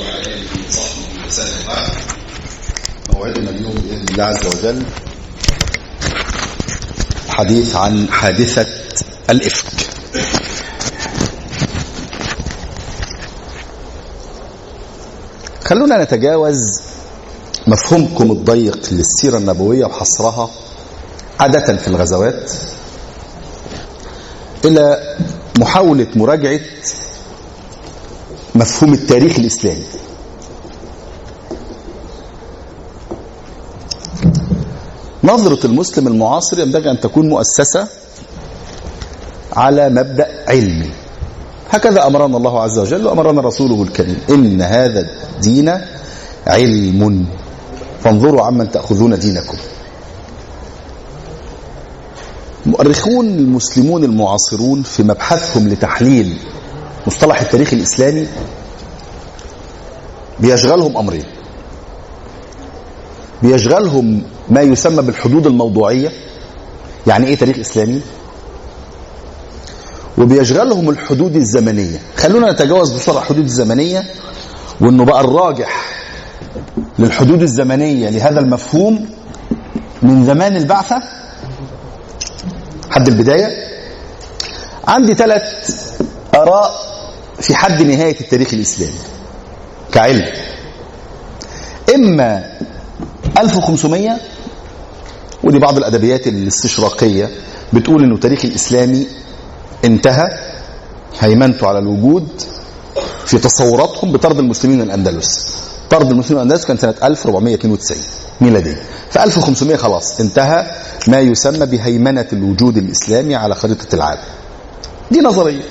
وعلى اله وصحبه وسلم بعد موعدنا اليوم بإذن الله عز وجل حديث عن حادثة الإفك. خلونا نتجاوز مفهومكم الضيق للسيرة النبوية وحصرها عادة في الغزوات إلى محاولة مراجعة مفهوم التاريخ الإسلامي. نظرة المسلم المعاصر ينبغي أن تكون مؤسسة على مبدأ علمي هكذا أمرنا الله عز وجل وأمرنا رسوله الكريم. إن هذا الدين علم. فانظروا عمن تأخذون دينكم. مؤرخون المسلمون المعاصرون في مبحثهم لتحليل مصطلح التاريخ الإسلامي بيشغلهم أمرين. بيشغلهم ما يسمى بالحدود الموضوعية يعني إيه تاريخ إسلامي؟ وبيشغلهم الحدود الزمنية. خلونا نتجاوز بسرعة الحدود الزمنية وانه بقى الراجح للحدود الزمنية لهذا المفهوم من زمان البعثة. حد البداية؟ عندي ثلاث آراء في حد نهاية التاريخ الإسلامي كعلم. إما 1500 ودي بعض الأدبيات الاستشراقية بتقول إنه التاريخ الإسلامي انتهى هيمنته على الوجود في تصوراتهم بطرد المسلمين من الأندلس. طرد المسلمين من الأندلس كان سنة 1492 ميلادية. في 1500 خلاص انتهى ما يسمى بهيمنة الوجود الإسلامي على خريطة العالم. دي نظرية.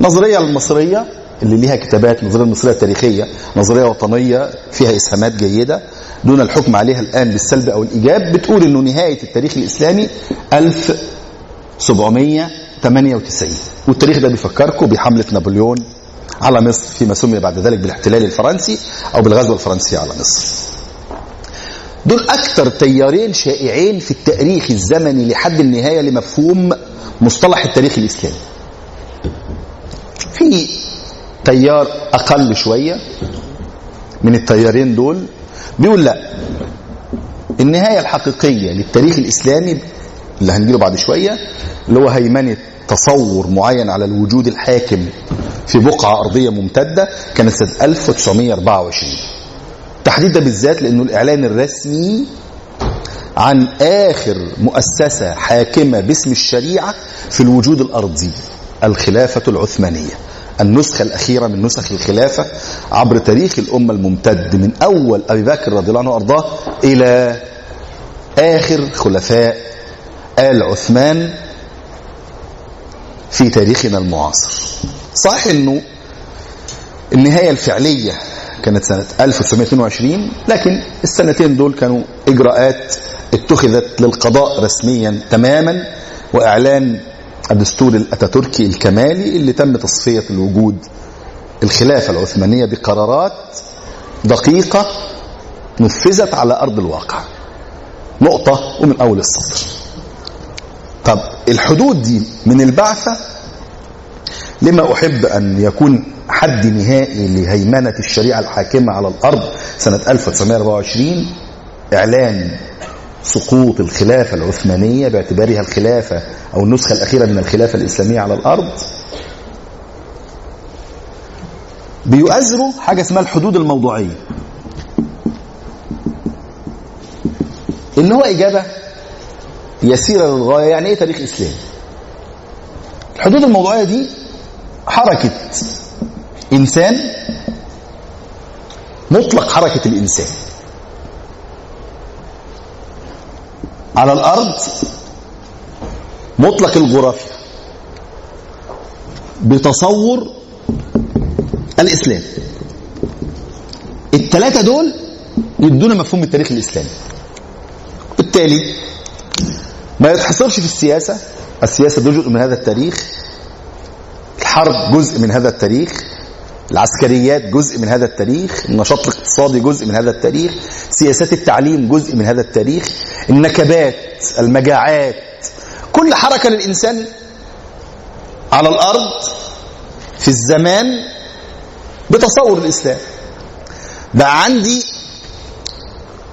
نظرية المصرية اللي ليها كتابات نظرية المصرية التاريخية نظرية وطنية فيها إسهامات جيدة دون الحكم عليها الآن بالسلب أو الإيجاب بتقول أنه نهاية التاريخ الإسلامي 1798 والتاريخ ده بيفكركم بحملة نابليون على مصر فيما سمي بعد ذلك بالاحتلال الفرنسي أو بالغزوة الفرنسية على مصر. دول أكثر تيارين شائعين في التاريخ الزمني لحد النهاية لمفهوم مصطلح التاريخ الإسلامي. في تيار أقل شوية من التيارين دول. بيقول لا النهاية الحقيقية للتاريخ الإسلامي اللي هنجيله بعد شوية اللي هو هيمنة تصور معين على الوجود الحاكم في بقعة أرضية ممتدة كانت سنة 1924 التحديد ده بالذات لأنه الإعلان الرسمي عن آخر مؤسسة حاكمة باسم الشريعة في الوجود الأرضي الخلافة العثمانية. النسخة الأخيرة من نسخ الخلافة عبر تاريخ الأمة الممتد من أول أبي بكر رضي الله عنه وأرضاه إلى آخر خلفاء آل عثمان في تاريخنا المعاصر. صحيح أنه النهاية الفعلية كانت سنة 1922 لكن السنتين دول كانوا إجراءات اتخذت للقضاء رسميا تماما وإعلان الدستور الأتاتوركي الكمالي اللي تم تصفية الوجود الخلافة العثمانية بقرارات دقيقة نفذت على أرض الواقع. نقطة ومن أول السطر. طب الحدود دي من البعثة؟ لما أحب أن يكون حد نهائي لهيمنة الشريعة الحاكمة على الأرض سنة 1924 إعلان سقوط الخلافة العثمانية باعتبارها الخلافة أو النسخة الأخيرة من الخلافة الإسلامية على الأرض. بيؤزروا حاجة اسمها الحدود الموضوعية. اللي هو إجابة يسيرة للغاية يعني إيه تاريخ إسلامي الحدود الموضوعية دي حركة إنسان مطلق حركة الإنسان. على الأرض مطلق الجغرافيا بتصور الإسلام. الثلاثة دول يدونا مفهوم التاريخ الإسلامي. بالتالي ما يتحصرش في السياسة السياسة جزء من هذا التاريخ الحرب جزء من هذا التاريخ العسكريات جزء من هذا التاريخ النشاط الاقتصادي جزء من هذا التاريخ سياسات التعليم جزء من هذا التاريخ النكبات المجاعات كل حركة للإنسان على الأرض في الزمان بتصور الإسلام. بقى عندي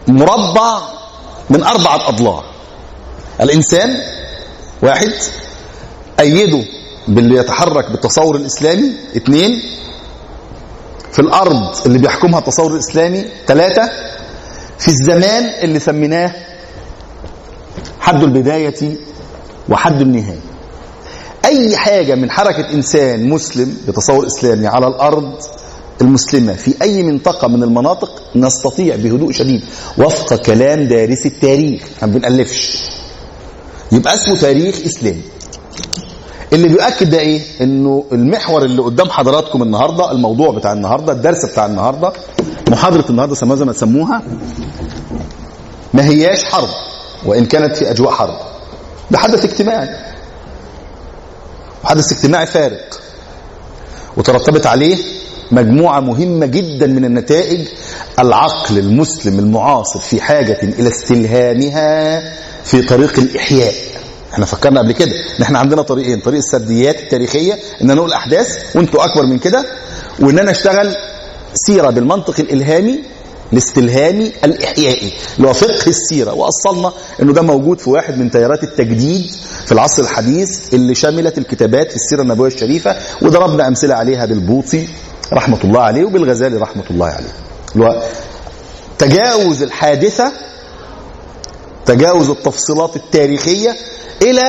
مربع من أربعة أضلاع. الإنسان واحد أيده باللي يتحرك بالتصور الإسلامي اثنين في الأرض اللي بيحكمها التصور الإسلامي ثلاثة في الزمان اللي سميناه حد البداية وحد النهاية. أي حاجة من حركة إنسان مسلم بتصور إسلامي على الأرض المسلمة في أي منطقة من المناطق نستطيع بهدوء شديد وفق كلام دارس التاريخ. ما بنألفش يبقى اسمه تاريخ إسلامي. اللي بيؤكد ده إيه؟ انه المحور اللي قدام حضراتكم النهارده الموضوع بتاع النهارده الدرس بتاع النهارده محاضرة النهارده زي ما تسموها ما هياش حرب وإن كانت في أجواء حرب. ده حدث اجتماعي. وحدث اجتماعي فارق. وترتبت عليه مجموعة مهمة جدا من النتائج العقل المسلم المعاصر في حاجة إلى استلهامها في طريق الإحياء. إحنا فكرنا قبل كده إن إحنا عندنا طريقين طريق السرديات التاريخية إن أنا أقول أحداث وأنتوا أكبر من كده وإن أنا أشتغل سيرة بالمنطق الإلهامي الاستلهامي الإحيائي. اللي هو فقه السيرة. وأصلنا إنه ده موجود في واحد من تيارات التجديد في العصر الحديث اللي شملت الكتابات في السيرة النبوية الشريفة وضربنا أمثلة عليها بالبوطي رحمة الله عليه وبالغزالي رحمة الله عليه. اللي هو تجاوز الحادثة تجاوز التفصيلات التاريخية إلى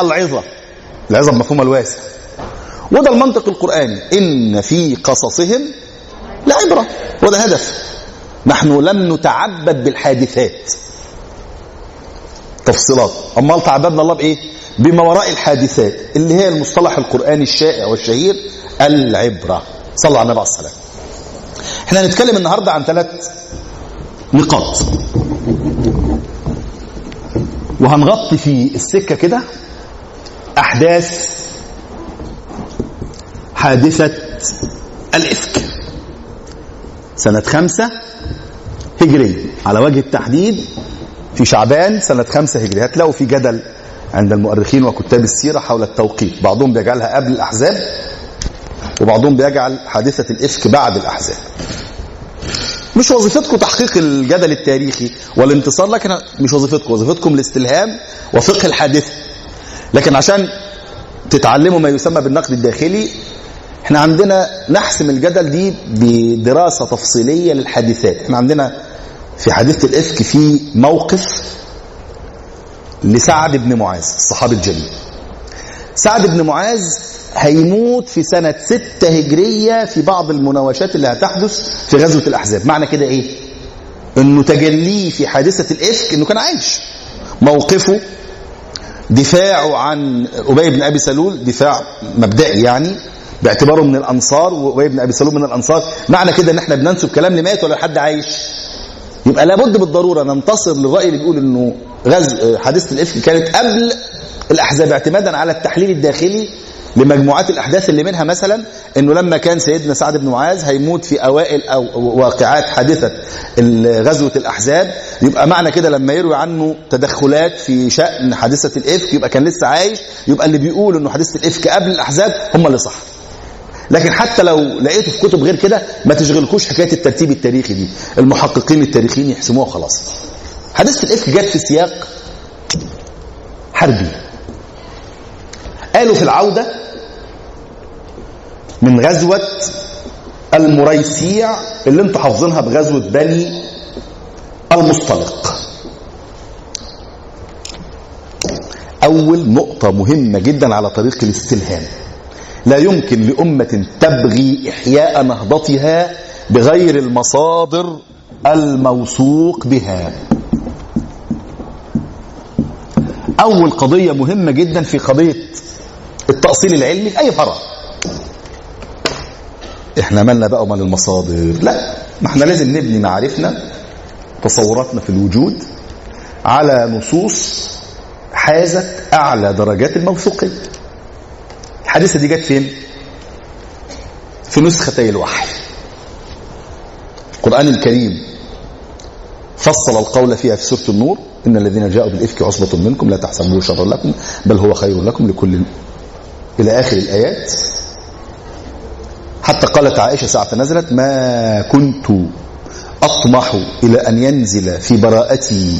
العظة. العظة بمفهومها الواسع. وده المنطق القرآني. إن في قصصهم لعبرة. وده هدف. نحن لم نتعبد بالحادثات. تفصيلات. أمال تعبدنا الله بإيه؟ بما وراء الحادثات اللي هي المصطلح القرآني الشائع والشهير العبرة. صلى على النبي عليه الصلاة إحنا هنتكلم النهاردة عن ثلاث نقاط. وهنغطي في السكة كده أحداث حادثة الإفك. سنة خمسة هجرية على وجه التحديد في شعبان. سنة خمسة هجرية هتلاقوا في جدل عند المؤرخين وكتاب السيرة حول التوقيت. بعضهم بيجعلها قبل الأحزاب وبعضهم بيجعل حادثة الإفك بعد الأحزاب. مش وظيفتكم تحقيق الجدل التاريخي والانتصار لكن مش وظيفتكم. وظيفتكم الاستلهام وفقه الحادثة لكن عشان تتعلموا ما يسمى بالنقد الداخلي إحنا عندنا نحسم الجدل دي بدراسة تفصيلية للحادثات. إحنا عندنا في حادثة الإفك في موقف لسعد بن معاذ الصحابي الجليل. سعد بن معاذ هيموت في سنة ستة هجرية في بعض المناوشات اللي هتحدث في غزوة الأحزاب. معنى كده إيه؟ إنه تجليه في حادثة الإفك إنه كان عايش. موقفه دفاعه عن أبي بن أبي سلول دفاع مبدئي يعني باعتباره من الأنصار وأبي بن أبي سلول من الأنصار. معنى كده إن إحنا بننسب كلام لمات ولا حد عايش. يبقى لابد بالضرورة ننتصر للرأي اللي بيقول إنه غزو حادثة الإفك كانت قبل الأحزاب اعتمادا على التحليل الداخلي لمجموعات الأحداث اللي منها مثلا أنه لما كان سيدنا سعد بن معاذ هيموت في أوائل أو واقعات حادثة غزوة الأحزاب يبقى معنى كده لما يروي عنه تدخلات في شأن حادثة الإفك يبقى كان لسه عايش يبقى اللي بيقول أنه حادثة الإفك قبل الأحزاب هم اللي صح. لكن حتى لو لقيته في كتب غير كده ما تشغلكوش حكاية الترتيب التاريخي دي. المحققين التاريخيين يحسموها خلاص حادثة الإفك جت في سياق حربي. قالوا في العودة من غزوة المريسيع اللي أنتوا حافظينها بغزوة بني المصطلق. أول نقطة مهمة جدا على طريق الاستلهام. لا يمكن لأمة تبغي إحياء نهضتها بغير المصادر الموثوق بها. أول قضية مهمة جدا في قضية التأصيل العلمي أي فرع إحنا مالنا بقى ومال المصادر. لا ما إحنا لازم نبني معارفنا تصوراتنا في الوجود على نصوص حازت أعلى درجات الموثوقية. الحادثة دي جت فين؟ في نسختي الوحي. القرآن الكريم فصل القول فيها في سورة النور إن الذين جاءوا بالإفك عصبة منكم لا تحسبوه شرا لكم بل هو خير لكم لكل إلى آخر الآيات. حتى قالت عائشة ساعة نزلت ما كنت أطمح إلى أن ينزل في براءتي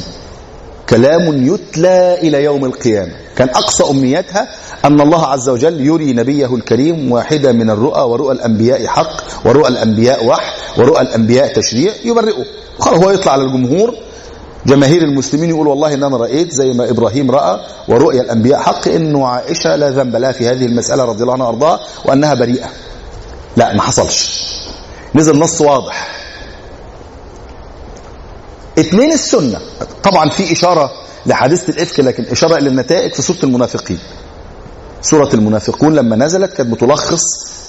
كلام يتلى إلى يوم القيامة. كان أقصى أمنيتها أن الله عز وجل يري نبيه الكريم واحدة من الرؤى ورؤى الأنبياء حق ورؤى الأنبياء وحي ورؤى الأنبياء تشريع يبرئه. هو يطلع على الجمهور جماهير المسلمين يقول والله إن أنا رأيت زي ما إبراهيم رأى ورؤيا الأنبياء حق إنه عائشة لا ذنب لها في هذه المسألة رضي الله عنها وأرضاها وأنها بريئة. لا ما حصلش. نزل نص واضح. اثنين السنة. طبعا في إشارة لحادثه الإفك لكن إشارة إلى النتائج في سورة المنافقين. سورة المنافقون لما نزلت كانت بتلخص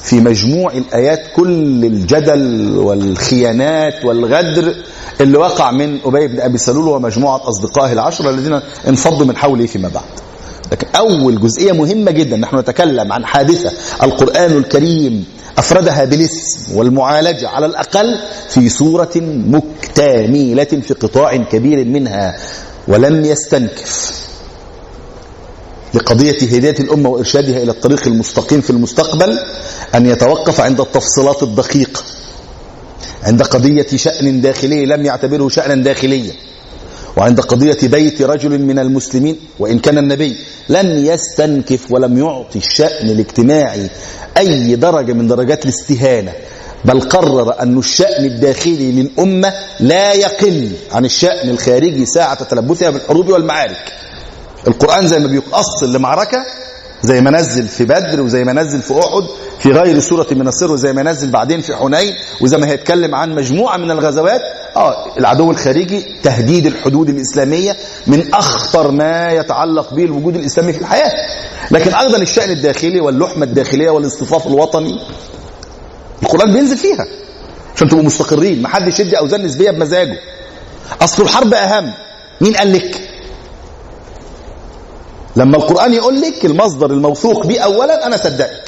في مجموع الآيات كل الجدل والخيانات والغدر اللي وقع من أبي بن أبي سلول ومجموعة أصدقائه العشرة الذين انفضوا من حوله فيما بعد. لكن أول جزئية مهمة جدا نحن نتكلم عن حادثة القرآن الكريم أفردها بالاسم والمعالجة على الأقل في سورة مكتملة في قطاع كبير منها ولم يستنكف. لقضية هداية الأمة وإرشادها إلى الطريق المستقيم في المستقبل أن يتوقف عند التفصيلات الدقيقة عند قضية شأن داخلي لم يعتبره شأنا داخليا. وعند قضية بيت رجل من المسلمين وإن كان النبي لم يستنكف ولم يعطي الشأن الاجتماعي أي درجة من درجات الاستهانة بل قرر أن الشأن الداخلي للأمة لا يقل عن الشأن الخارجي ساعة تلبثها بالحروب والمعارك. القرآن زي ما بيقص لمعركة زي ما نزل في بدر وزي ما نزل في أحد في غير سورة من السر وزي ما نزل بعدين في حنين وزي ما هيتكلم عن مجموعة من الغزوات. آه العدو الخارجي تهديد الحدود الإسلامية من أخطر ما يتعلق به الوجود الإسلامي في الحياة. لكن أيضا الشأن الداخلي واللحمة الداخلية والاصطفاف الوطني القرآن بينزل فيها. عشان تبقوا مستقرين ما حدش يدي أوزان نسبية بمزاجه. أصل الحرب أهم. مين قال لك؟ لما القرآن يقول لك المصدر الموثوق به أولا أنا صدقك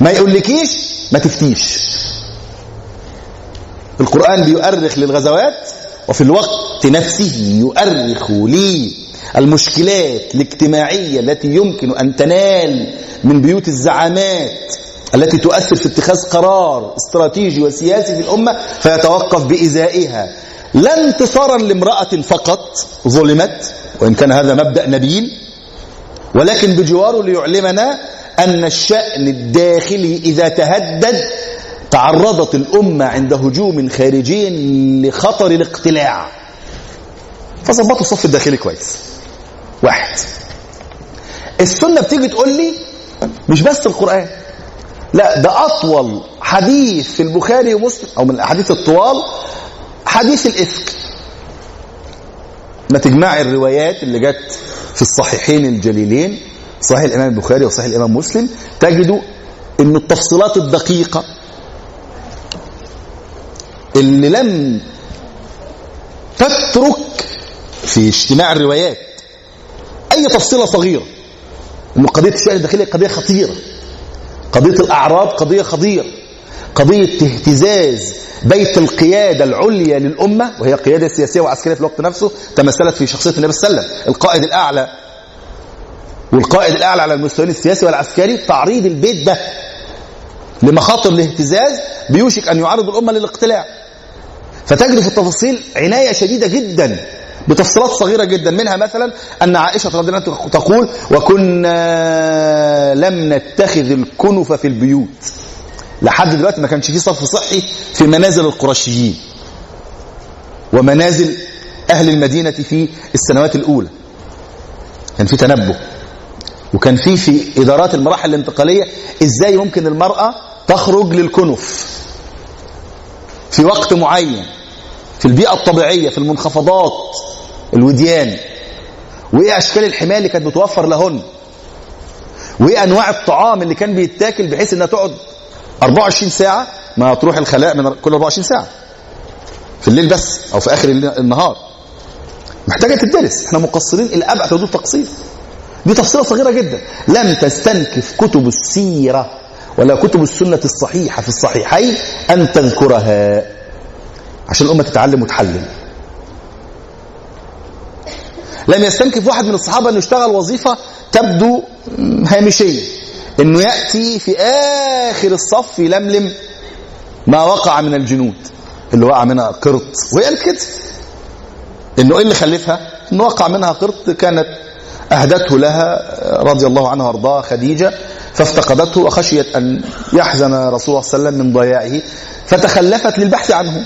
ما يقولكيش ما تفتيش. القرآن بيؤرخ للغزوات وفي الوقت نفسه يؤرخ لي المشكلات الاجتماعية التي يمكن أن تنال من بيوت الزعامات التي تؤثر في اتخاذ قرار استراتيجي وسياسي في الأمة فيتوقف بإزائها. لا انتصارا لامرأة فقط ظلمت وإن كان هذا مبدأ نبيل ولكن بجواره ليعلمنا أن الشأن الداخلي إذا تهدد تعرضت الأمة عند هجوم خارجي لخطر الاقتلاع. فظبطوا الصف الداخلي كويس. واحد. السنة بتيجي تقول لي مش بس القرآن. لا ده أطول حديث في البخاري ومسلم أو من الأحاديث الطوال حديث الإفك. ما تجمع الروايات اللي جت في الصحيحين الجليلين صحيح الإمام البخاري وصحيح الإمام مسلم تجدوا أن التفصيلات الدقيقة اللي لم تترك في اجتماع الروايات أي تفصيلة صغيرة. أن قضية الشأن الداخلي قضية خطيرة. قضية الأعراض قضية خطيرة. قضية اهتزاز بيت القيادة العليا للأمة وهي قيادة سياسية وعسكرية في الوقت نفسه تمثلت في شخصية النبي صلى الله عليه وسلم. القائد الأعلى. والقائد الأعلى على المستوى السياسي والعسكري تعريض البيت ده لمخاطر الاهتزاز بيوشك أن يعرض الأمة للاقتلاع. فتجد في التفاصيل عناية شديدة جدا بتفصيلات صغيرة جدا منها مثلا أن عائشة رضي الله عنها تقول وكنا لم نتخذ الكنف في البيوت. لحد دلوقتي ما كانش في صرف صحي في منازل القرشيين ومنازل أهل المدينة في السنوات الأولى. كان في تنبه. وكان في في إدارات المراحل الانتقالية إزاي ممكن المرأة تخرج للكنف في وقت معين في البيئة الطبيعية في المنخفضات الوديان. وإيه أشكال الحماية اللي كانت بتوفر لهن؟ وإيه أنواع الطعام اللي كان بيتاكل بحيث إنها تقعد 24 ساعة ما تروح الخلاء من كل 24 ساعة. في الليل بس أو في آخر النهار. محتاجة تدرس. إحنا مقصرين إلى أبعد حدود تقصير. دي تفصيلة صغيرة جدا. لم تستنكف كتب السيرة ولا كتب السنة الصحيحة في الصحيحين أن تذكرها. عشان الأمة تتعلم وتحلل. لم يستنكف واحد من الصحابة أن يشتغل وظيفة تبدو هامشية. إنه يأتي في آخر الصف يلملم ما وقع من الجنود. اللي وقع منها قرط. وهي قالت كده. إنه إيه اللي خلفها؟ إنه وقع منها قرط كانت أهدته لها رضي الله عنها وأرضاها خديجة فافتقدته وخشيت أن يحزن رسول الله صلى الله عليه وسلم من ضياعه فتخلفت للبحث عنه.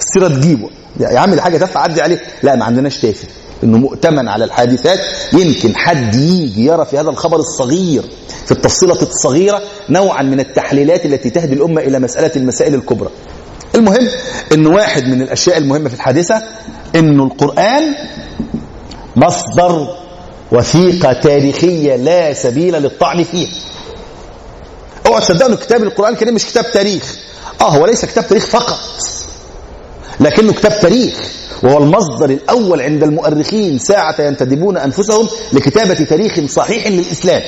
السيره تجيبه. يا عم دي حاجة تافهه عدي عليه. لا ما عندناش تافه. إنه مؤتمن على الحادثات يمكن حد يجي يرى في هذا الخبر الصغير في التفصيلة الصغيرة نوعا من التحليلات التي تهدي الأمة إلى مسألة المسائل الكبرى. المهم إن واحد من الأشياء المهمة في الحادثة إنه القرآن مصدر وثيقة تاريخية لا سبيل للطعن فيها أوعى تصدقوا ان كتاب القرآن الكريم مش كتاب تاريخ. آه هو ليس كتاب تاريخ فقط لكنه كتاب تاريخ. وهو المصدر الأول عند المؤرخين ساعة ينتدبون أنفسهم لكتابة تاريخ صحيح للإسلام.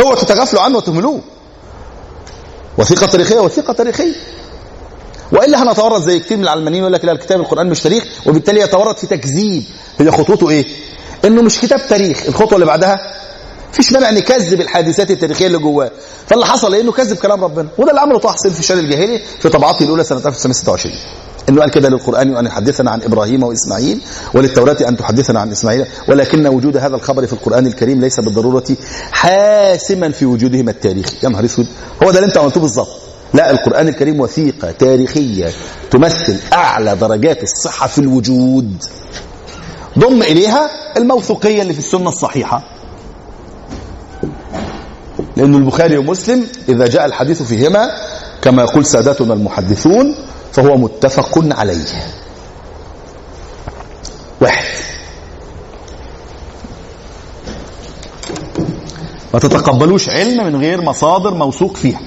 اوعوا تتغافلوا عنه وتهملوه. وثيقة تاريخية وثيقة تاريخية. وإلا هنتورط زي كتير من العلمانيين يقول لك لا الكتاب القرآن مش تاريخ وبالتالي يتورط في تكذيب. هي خطوته إيه؟ إنه مش كتاب تاريخ. الخطوة اللي بعدها فيش مانع نكذب الحادثات التاريخية اللي جواه. فاللي حصل إيه؟ إنه كذب كلام ربنا. وده اللي عمله طه حسين في الشارع الجاهلي في طبعاته الأولى سنة 1926 إنه قال كده للقرآن وأن يحدثنا عن إبراهيم وإسماعيل وللتوراة أن تحدثنا عن إسماعيل ولكن وجود هذا الخبر في القرآن الكريم ليس بالضرورة حاسما في وجودهما التاريخي يا نهار أسود! هو ده اللي أنت عملته بالظبط. لا القرآن الكريم وثيقة تاريخية تمثل أعلى درجات الصحة في الوجود. ضم إليها الموثوقية اللي في السنة الصحيحة. لأن البخاري ومسلم إذا جاء الحديث فيهما كما يقول ساداتنا المحدثون فهو متفق عليه. واحد. ما تتقبلوش علم من غير مصادر موثوق فيها.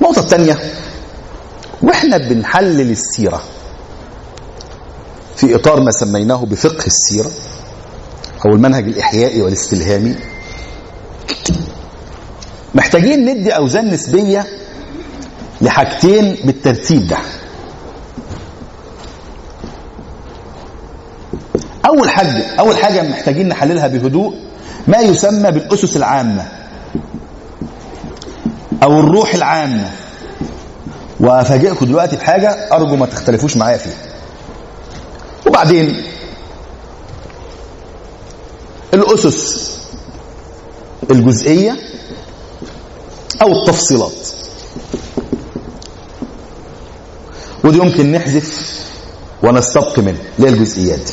النقطة الثانية وإحنا بنحلل السيرة في إطار ما سميناه بفقه السيرة أو المنهج الإحيائي والاستلهامي. محتاجين ندي أوزان نسبية لحاجتين بالترتيب ده. أول حاجة أول حاجة محتاجين نحللها بهدوء ما يسمى بالأسس العامة أو الروح العامة. وأفاجئكم دلوقتي بحاجة أرجو ما تختلفوش معايا فيها. وبعدين الأسس الجزئية أو التفصيلات. ودي يمكن نحذف ونستبق منه. اللي هي الجزئيات دي.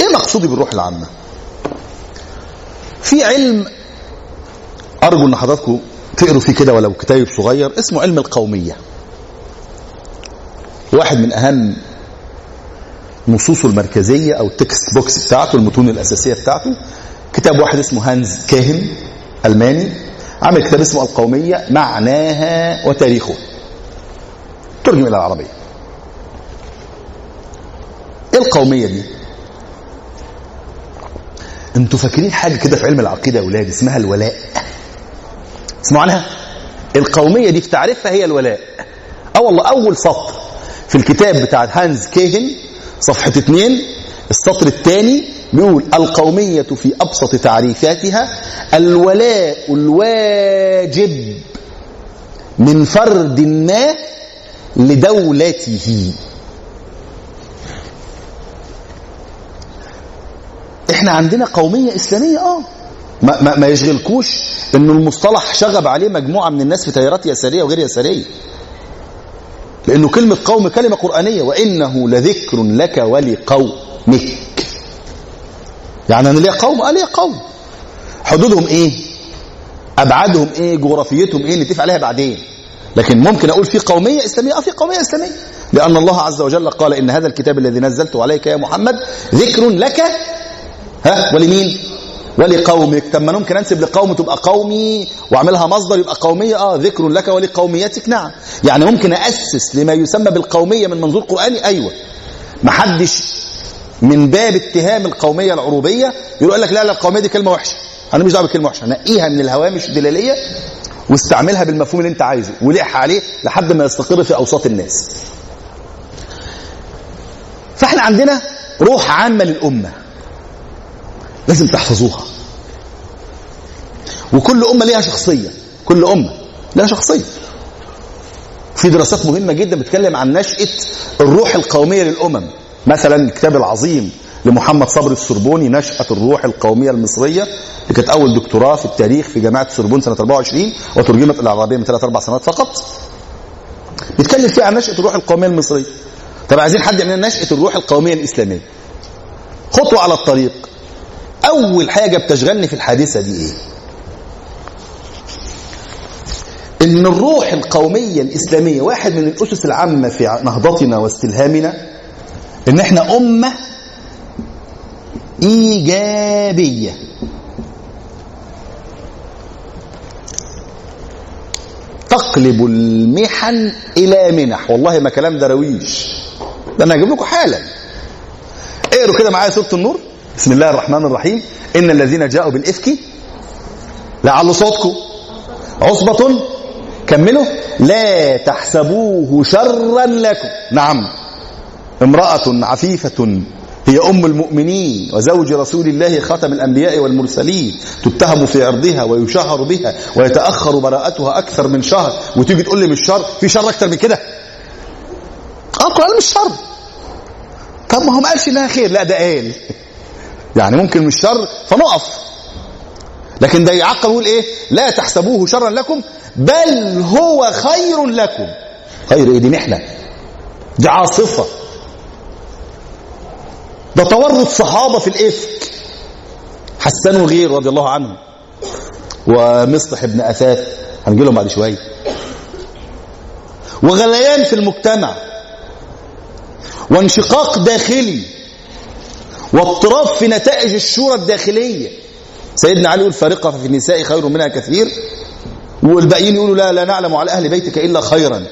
إيه مقصودي بالروح العامة؟ في علم أرجو إن حضراتكم تقروا فيه كده ولو كتاب صغير اسمه علم القومية. واحد من أهم نصوصه المركزية أو ال text books بتاعته المتون الأساسية بتاعته. كتاب واحد اسمه هانز كوهن ألماني. عمل كتاب اسمه القومية معناها وتاريخه. ترجم إلى العربية. إيه القومية دي؟ أنتوا فاكرين حاجة كده في علم العقيدة يا أولاد اسمها الولاء. اسمعوا عنها؟ القومية دي في تعريفها هي الولاء. آه والله أول سطر في الكتاب بتاع هانز كيهن صفحة اتنين السطر الثاني بيقول القومية في أبسط تعريفاتها الولاء الواجب من فرد ما لدولته. إحنا عندنا قومية إسلامية آه. ما, ما, ما يشغلكوش إنه المصطلح شغب عليه مجموعة من الناس في تيارات يسارية وغير يسارية. لأنه كلمة قوم كلمة قرآنية وإنه لذكر لك ولقومك. يعني أنا ليا قوم آه ليا قوم. حدودهم إيه؟ أبعادهم إيه؟ جغرافيتهم إيه؟ نتفق عليها بعدين. لكن ممكن أقول في قومية إسلامية؟ آه في قومية إسلامية. لأن الله عز وجل قال إن هذا الكتاب الذي نزلته عليك يا محمد ذكر لك ها ولمين؟ ولقومك. طب ما ممكن أنسب لقوم تبقى قومي وأعملها مصدر يبقى قومية؟ آه ذكر لك ولقوميتك. نعم. يعني ممكن اسس لما يسمى بالقومية من منظور قراني أيوه. ما حدش من باب اتهام القومية العروبية يقول لك لا لا القومية دي كلمة وحشة. أنا مش دعوة بكلمة وحشة. نقيها من الهوامش الدلالية واستعملها بالمفهوم اللي انت عايزه ولح عليه لحد ما يستقر في أوساط الناس. فاحنا عندنا روح عامة للأمة. لازم تحفظوها. وكل أمة ليها شخصية. كل أمة لها شخصية. في دراسات مهمة جدا بتتكلم عن نشأة الروح القومية للأمم. مثلا الكتاب العظيم لمحمد صبري السربوني نشأة الروح القومية المصرية اللي كانت أول دكتوراه في التاريخ في جامعة السربون سنة 24 وترجمت إلى العربية من 3 4 سنوات فقط. بيتكلم فيها عن نشأة الروح القومية المصرية. طب عايزين حد يعمل نشأة الروح القومية الإسلامية؟ خطوة على الطريق. أول حاجة بتشغلني في الحادثة دي إيه؟ إن الروح القومية الإسلامية واحد من الأسس العامة في نهضتنا واستلهامنا إن إحنا أمة إيجابية. تقلب المحن إلى منح. والله ما كلام درويش. ده أنا هجيب لكم حالا. اقروا كده معايا سورة النور. بسم الله الرحمن الرحيم. إن الذين جاءوا بالإفك لعل صوتكم عصبة. كملوا. لا تحسبوه شرا لكم. نعم. امرأة عفيفة. هي أم المؤمنين وزوج رسول الله خاتم الأنبياء والمرسلين تتهم في عرضها ويشهر بها ويتأخر براءتها أكثر من شهر وتيجي تقول لي مش شر في شر أكثر من كده؟ آه القرآن مش شر. طب ما هو ما قالش إنها خير لا ده قال. يعني ممكن مش شر فنقف. لكن ده يعقب يقول إيه؟ لا تحسبوه شرا لكم بل هو خير لكم. خير إيه دي محنة دي عاصفة. ده تورط صحابة في الإفك حسان وغير رضي الله عنه ومصطح بن أثاث هنجي لهم بعد شوية. وغليان في المجتمع. وانشقاق داخلي. واضطراب في نتائج الشورى الداخلية. سيدنا علي يقول فارقة في النساء خير منها كثير. والباقيين يقولوا لا لا نعلم على أهل بيتك إلا خيرا.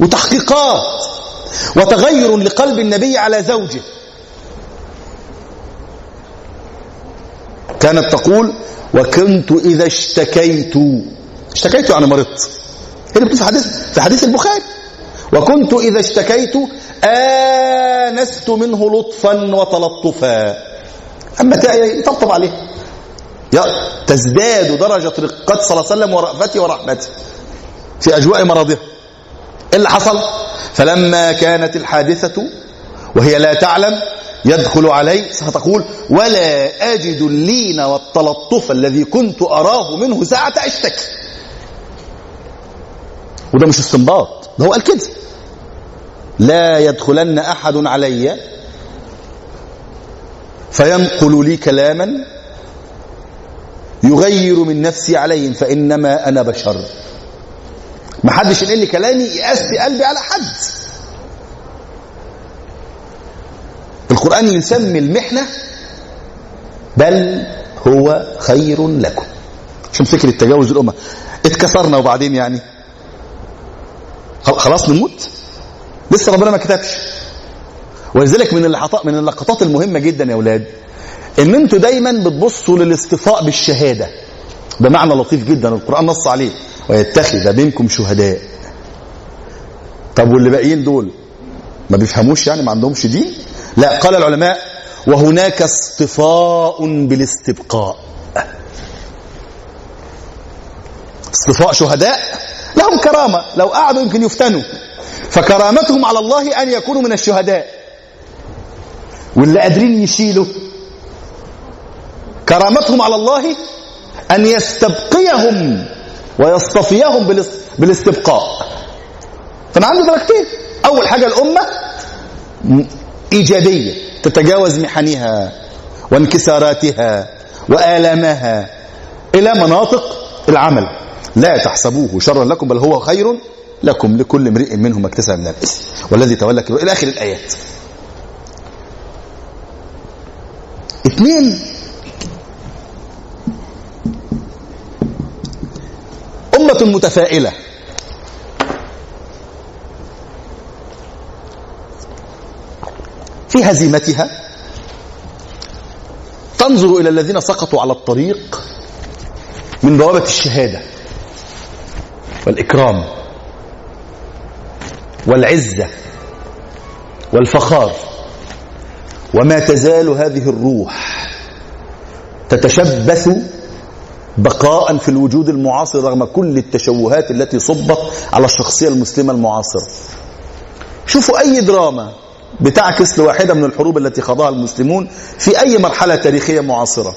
وتحقيقات. وتغير لقلب النبي على زوجه. كانت تقول وكنت إذا اشتكيت. اشتكيت يعني مرضت. هي اللي في حديث في حديث البخاري. وكنت إذا اشتكيت آنست منه لطفا وتلطفا أما يطبطب عليه. تزداد درجة رقة صلى الله عليه وسلم ورأفته ورحمته. في أجواء مرضها إيه اللي حصل؟ فلما كانت الحادثة وهي لا تعلم يدخل علي ستقول ولا أجد اللين والتلطف الذي كنت أراه منه ساعة أشتكي وده مش استنباط ده هو قال كده. لا يدخلن أحد علي فينقل لي كلاما يغير من نفسي عليهم فإنما أنا بشر. ما حدش ينقل لي كلامي يقاسي قلبي على حد. القرآن يسمي المحنة بل هو خير لكم. عشان فكرة تجاوز الأمة. اتكسرنا وبعدين يعني. خلاص نموت؟ لسه ربنا ما كتبش. ولذلك من اللقطات من اللقطات المهمة جدا يا أولاد إن أنتوا دايما بتبصوا للاصطفاء بالشهادة. ده معنى لطيف جدا القرآن نص عليه. ويتخذ منكم شهداء. طب واللي باقيين دول ما بيفهموش يعني ما عندهمش دين؟ لا قال العلماء وهناك اصطفاء بالاستبقاء. اصطفاء شهداء لهم كرامة لو قعدوا يمكن يفتنوا. فكرامتهم على الله أن يكونوا من الشهداء. واللي قادرين يشيلوا. كرامتهم على الله أن يستبقيهم ويصطفيهم بالاستبقاء. فأنا عنده درجتين. أول حاجة الأمة إيجابية تتجاوز محنها وانكساراتها وآلامها إلى مناطق العمل. لا تحسبوه شرا لكم بل هو خير لكم لكل امرئ منهم اكتسب من الإثم والذي تولى كبير. إلى آخر الآيات. اثنين أمة متفائلة. في هزيمتها. تنظر إلى الذين سقطوا على الطريق من بوابة الشهادة والإكرام والعزة والفخار. وما تزال هذه الروح تتشبث بقاء في الوجود المعاصر رغم كل التشوهات التي صبت على الشخصية المسلمة المعاصرة. شوفوا أي دراما بتعكس لواحدة من الحروب التي خاضها المسلمون في أي مرحلة تاريخية معاصرة.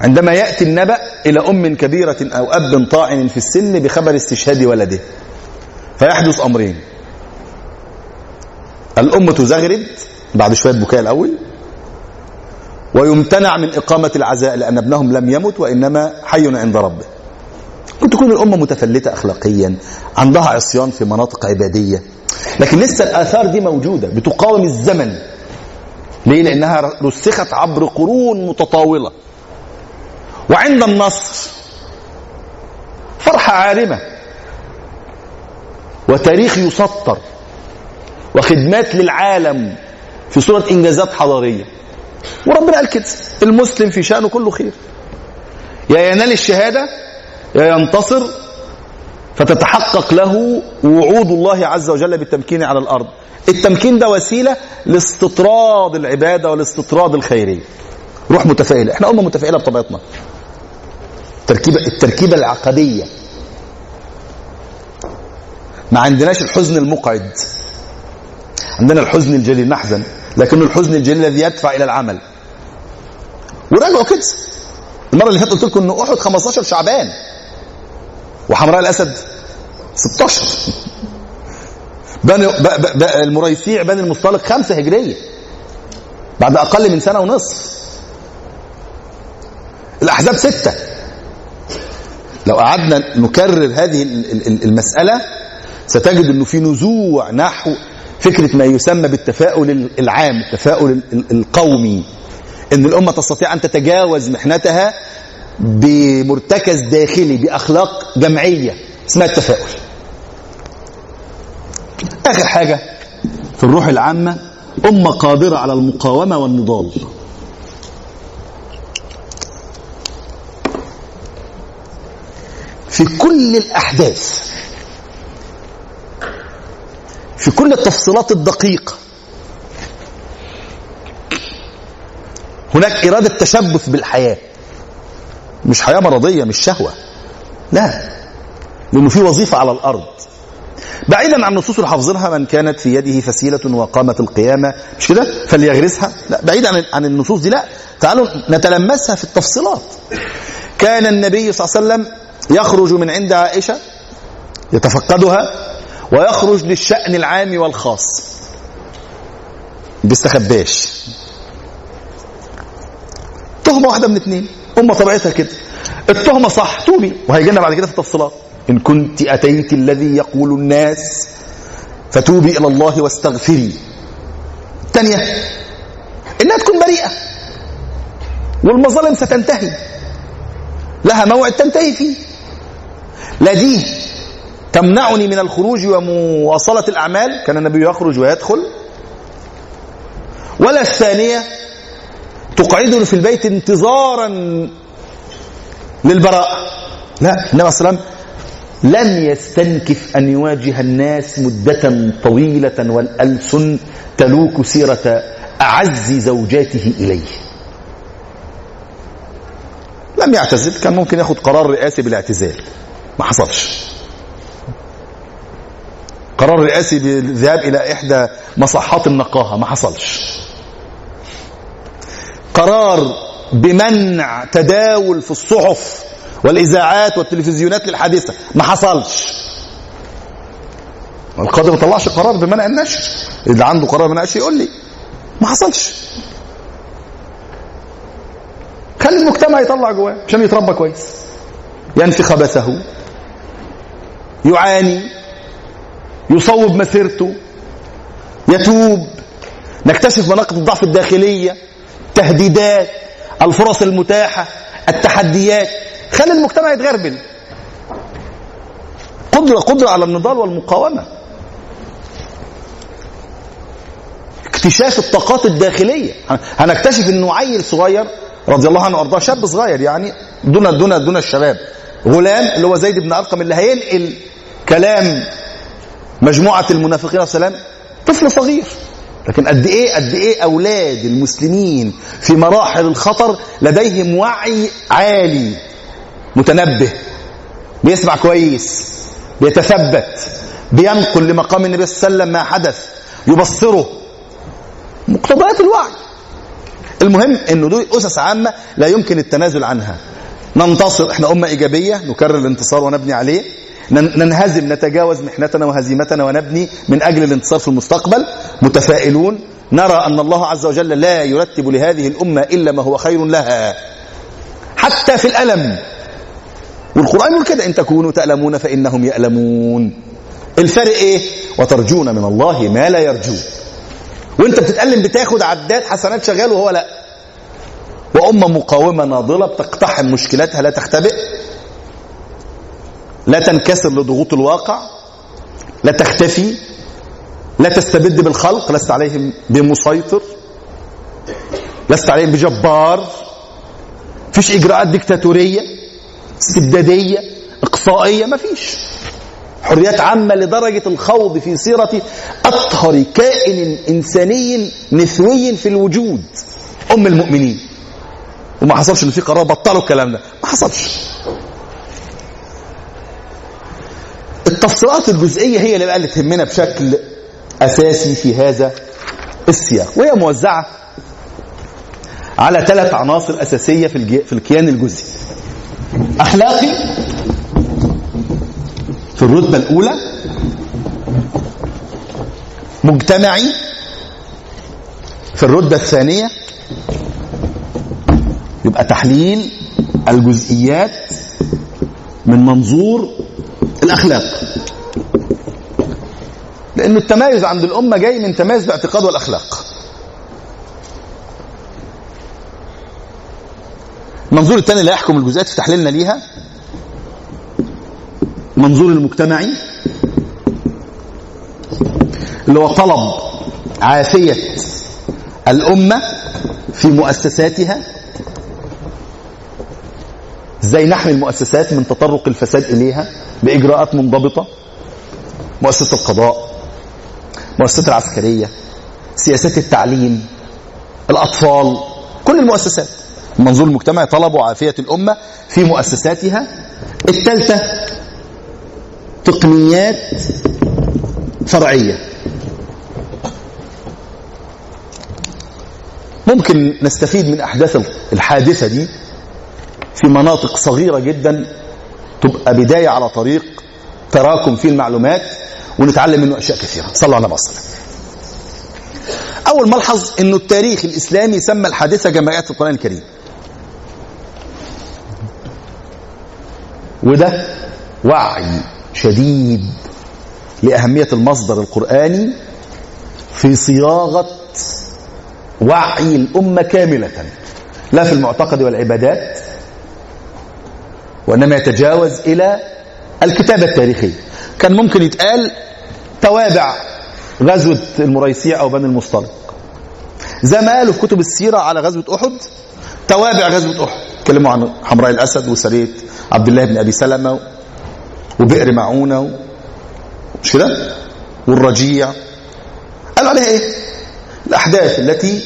عندما يأتي النبأ إلى أم كبيرة أو أب طاعن في السن بخبر استشهاد ولده فيحدث أمرين. الأم تزغرد بعد شوية بكاء الأول ويمتنع من إقامة العزاء لأن ابنهم لم يمت وإنما حي عند ربه. كنت تكون الأمة متفلتة أخلاقيا عندها عصيان في مناطق عبادية. لكن لسه الآثار دي موجودة بتقاوم الزمن. ليه؟ لأنها رسخت عبر قرون متطاولة. وعند النصر فرحة عارمة. وتاريخ يسطر. وخدمات للعالم في صورة إنجازات حضارية. وربنا قال كده المسلم في شأنه كله خير. يا ينال الشهادة يا ينتصر فتتحقق له وعود الله عز وجل بالتمكين على الأرض. التمكين ده وسيلة لاستطراد العبادة والاستطراد الخيرية. روح متفائلة. إحنا أمة متفائلة بطبيعتنا. التركيبة, التركيبة العقدية. ما عندناش الحزن المقعد. عندنا الحزن الجليل. نحزن. لكن الحزن الجليل الذي يدفع إلى العمل. وراجعوا كده. المرة اللي فاتت قلت لكم إن أحد 15 شعبان. وحمراء الأسد 16 بني المريسيع بني المصطلق خمسة هجرية. بعد أقل من سنة ونصف الأحزاب ستة. لو قعدنا نكرر هذه المسألة ستجد أنه في نزوع نحو فكرة ما يسمى بالتفاؤل العام التفاؤل القومي. أن الأمة تستطيع أن تتجاوز محنتها بمرتكز داخلي بأخلاق جمعية اسمها التفاؤل. آخر حاجة في الروح العامة أمة قادرة على المقاومة والنضال. في كل الأحداث في كل التفصيلات الدقيقة هناك إرادة تشبث بالحياة. مش حياة مرضية مش شهوة. لا لأنه في وظيفة على الأرض. بعيدا عن نصوص حافظينها من كانت في يده فسيلة وقامت القيامة. مش كده؟ فليغرسها. لا بعيدا عن, عن النصوص دي لا. تعالوا نتلمسها في التفصيلات. كان النبي صلى الله عليه وسلم يخرج من عند عائشة يتفقدها ويخرج للشأن العام والخاص. بيستخباش. تهمة واحدة من اتنين. أمة طبيعتها كده. التهمة صح توبي. وهيجي لنا بعد كده في التفصيلات. إن كنت أتيت الذي يقول الناس فتوبي إلى الله واستغفري. الثانية إنها تكون بريئة. والمظالم ستنتهي. لها موعد تنتهي فيه. لا دي تمنعني من الخروج ومواصلة الأعمال؟ كان النبي يخرج ويدخل. ولا الثانية تقعدني في البيت انتظارا للبراءة لا النبي صلى لم يستنكف أن يواجه الناس مدة طويلة والألسن تلوك سيرة أعز زوجاته إليه. لم يعتزل كان ممكن ياخد قرار رئاسي بالاعتزال. ما حصلش. قرار رئاسي بالذهاب إلى إحدى مصحات النقاهة ما حصلش. قرار بمنع تداول في الصحف والإذاعات والتلفزيونات للحادثة ما حصلش. القاضي ما طلعش قرار بمنع النشر. اللي عنده قرار بمنع النشر يقول لي ما حصلش. خلي المجتمع يطلع جواه عشان يتربى كويس. ينفي خبثه يعاني. يصوب مسيرته. يتوب. نكتشف مناقب الضعف الداخلية. تهديدات الفرص المتاحة التحديات. خلي المجتمع يتغربل. قدرة قدرة على النضال والمقاومة. اكتشاف الطاقات الداخلية. هنكتشف انه عيل صغير رضي الله عنه وأرضاه شاب صغير يعني دون دون دون الشباب. غلام اللي هو زيد بن أرقم اللي هينقل كلام مجموعة المنافقين والسلام طفل صغير. لكن قد إيه قد إيه أولاد المسلمين في مراحل الخطر لديهم وعي عالي متنبه بيسمع كويس بيتثبت بينقل لمقام النبي صلى الله عليه وسلم ما حدث يبصره. مقتضيات الوعي. المهم إنه دول أسس عامة لا يمكن التنازل عنها. ننتصر إحنا أمة إيجابية نكرر الانتصار ونبني عليه. ننهزم نتجاوز محنتنا وهزيمتنا ونبني من أجل الانتصار في المستقبل. متفائلون؟ نرى أن الله عز وجل لا يرتب لهذه الأمة إلا ما هو خير لها. حتى في الألم. والقرآن يقول كده أن تكونوا تألمون فإنهم يألمون. الفرق إيه؟ وترجون من الله ما لا يرجون وأنت بتتألم بتاخد عداد حسنات شغال وهو لا. وأمة مقاومة ناضلة بتقتحم مشكلاتها لا تختبئ. لا تنكسر لضغوط الواقع لا تختفي لا تستبد بالخلق لست عليهم بمسيطر لست عليهم بجبار فيش إجراءات ديكتاتورية استبدادية إقصائية ما فيش. حريات عامة لدرجة الخوض في سيرة أطهر كائن إنساني نسوي في الوجود أم المؤمنين. وما حصلش إن في قرار بطلوا الكلام ده. ما حصلش. التفصيلات الجزئية هي اللي بقى اللي تهمنا بشكل أساسي في هذا السياق وهي موزعة على ثلاث عناصر أساسية في في الكيان الجزئي. أخلاقي في الرتبة الأولى مجتمعي في الرتبة الثانية يبقى تحليل الجزئيات من منظور الأخلاق. لأن التمايز عند الأمة جاي من تمايز الاعتقاد والأخلاق. المنظور الثاني اللي يحكم الجزئيات في تحليلنا ليها. منظور المجتمعي. اللي هو طلب عافية الأمة في مؤسساتها. إزاي نحمي المؤسسات من تطرق الفساد إليها بإجراءات منضبطة. مؤسسة القضاء مؤسسة العسكرية سياسات التعليم الأطفال كل المؤسسات. المنظور المجتمعي طلبوا عافية الأمة في مؤسساتها. الثالثة تقنيات فرعية. ممكن نستفيد من أحداث الحادثة دي في مناطق صغيرة جدا تبقى بداية على طريق تراكم فيه المعلومات ونتعلم منه أشياء كثيرة. صلى الله عليه وسلم. أول ملحظ أنه التاريخ الإسلامي سمى الحادثة جمعيات القرآن الكريم. وده وعي شديد لأهمية المصدر القرآني في صياغة وعي الأمة كاملة لا في المعتقد والعبادات وإنما يتجاوز إلى الكتابة التاريخية كان ممكن يتقال توابع غزوة المريسيع أو بني المصطلق. زي ما قالوا في كتب السيرة على غزوة أحد توابع غزوة أحد. اتكلموا عن حمراء الأسد وسرية عبد الله بن أبي سلمة وبئر معونة مش كده والرجيع. قالوا عليها إيه؟ الأحداث التي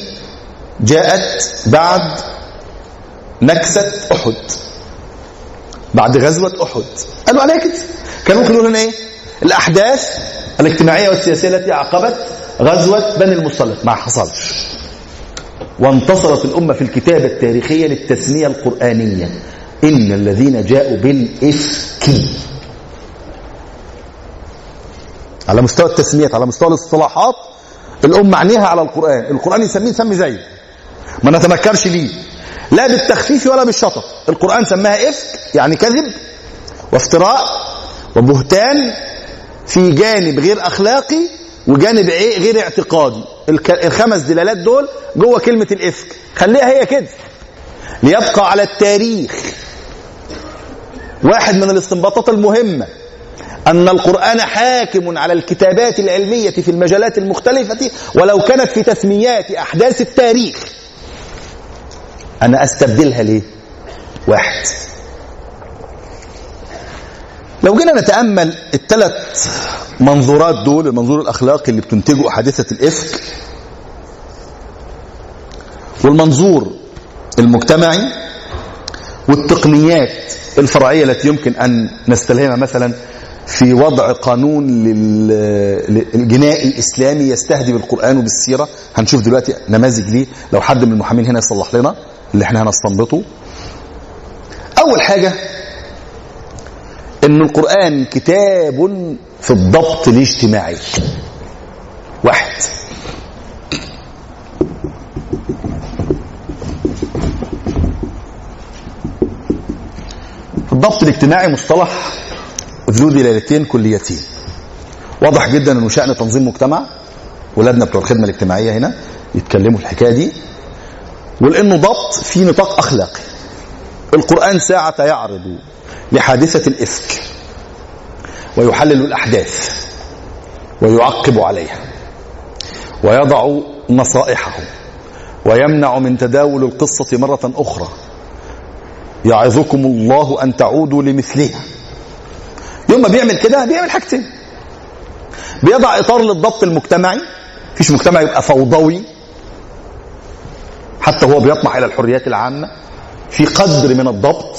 جاءت بعد نكسة أحد. بعد غزوة أحد. قالوا عليها كده كانوا ممكن يقولوا إيه؟ الأحداث الاجتماعية والسياسية التي عقبت غزوة بني المصطلق ما حصلش. وانتصرت الأمة في الكتابة التاريخية للتسمية القرآنية. إن الذين جاءوا بالإفك. على مستوى التسميات على مستوى الاصطلاحات الأمة عنيها على القرآن. القرآن يسميه سمي زيه ما نتنكرش ليه. لا بالتخفيف ولا بالشطط. القرآن سماها إفك يعني كذب وافتراء وبهتان في جانب غير أخلاقي وجانب غير اعتقادي. الخمس دلالات دول جوه كلمة الإفك. خليها هي كده. ليبقى على التاريخ واحد من الاستنباطات المهمة أن القرآن حاكم على الكتابات العلمية في المجالات المختلفة ولو كانت في تسميات أحداث التاريخ. أنا أستبدلها ليه؟ واحد. لو جينا نتأمل الثلاث منظورات دول المنظور الأخلاقي اللي بتنتجه حادثة الإفك والمنظور المجتمعي والتقنيات الفرعية التي يمكن أن نستلهمها مثلا في وضع قانون الجنائي إسلامي يستهدف القرآن وبالسيرة. هنشوف دلوقتي نماذج ليه. لو حد من المحامين هنا يصلح لنا. اللي إحنا هنستنبطه. أول حاجة إن القرآن كتاب في الضبط الاجتماعي. واحد. الضبط الاجتماعي مصطلح ذو دلالتين كليتين. واضح جدا إنه شأن تنظيم مجتمع. ولادنا بتوع الخدمة الاجتماعية هنا يتكلموا في الحكاية دي. ولأنه ضبط في نطاق أخلاقي. القرآن ساعة يعرض لحادثة الإفك ويحلل الأحداث ويعقب عليها ويضع نصائحه ويمنع من تداول القصة مرة أخرى. يعظكم الله أن تعودوا لمثلها يوم ما بيعمل كده بيعمل حاجتين. بيضع إطار للضبط المجتمعي. فيش مجتمع يبقى فوضوي. حتى هو بيطمح إلى الحريات العامة في قدر من الضبط.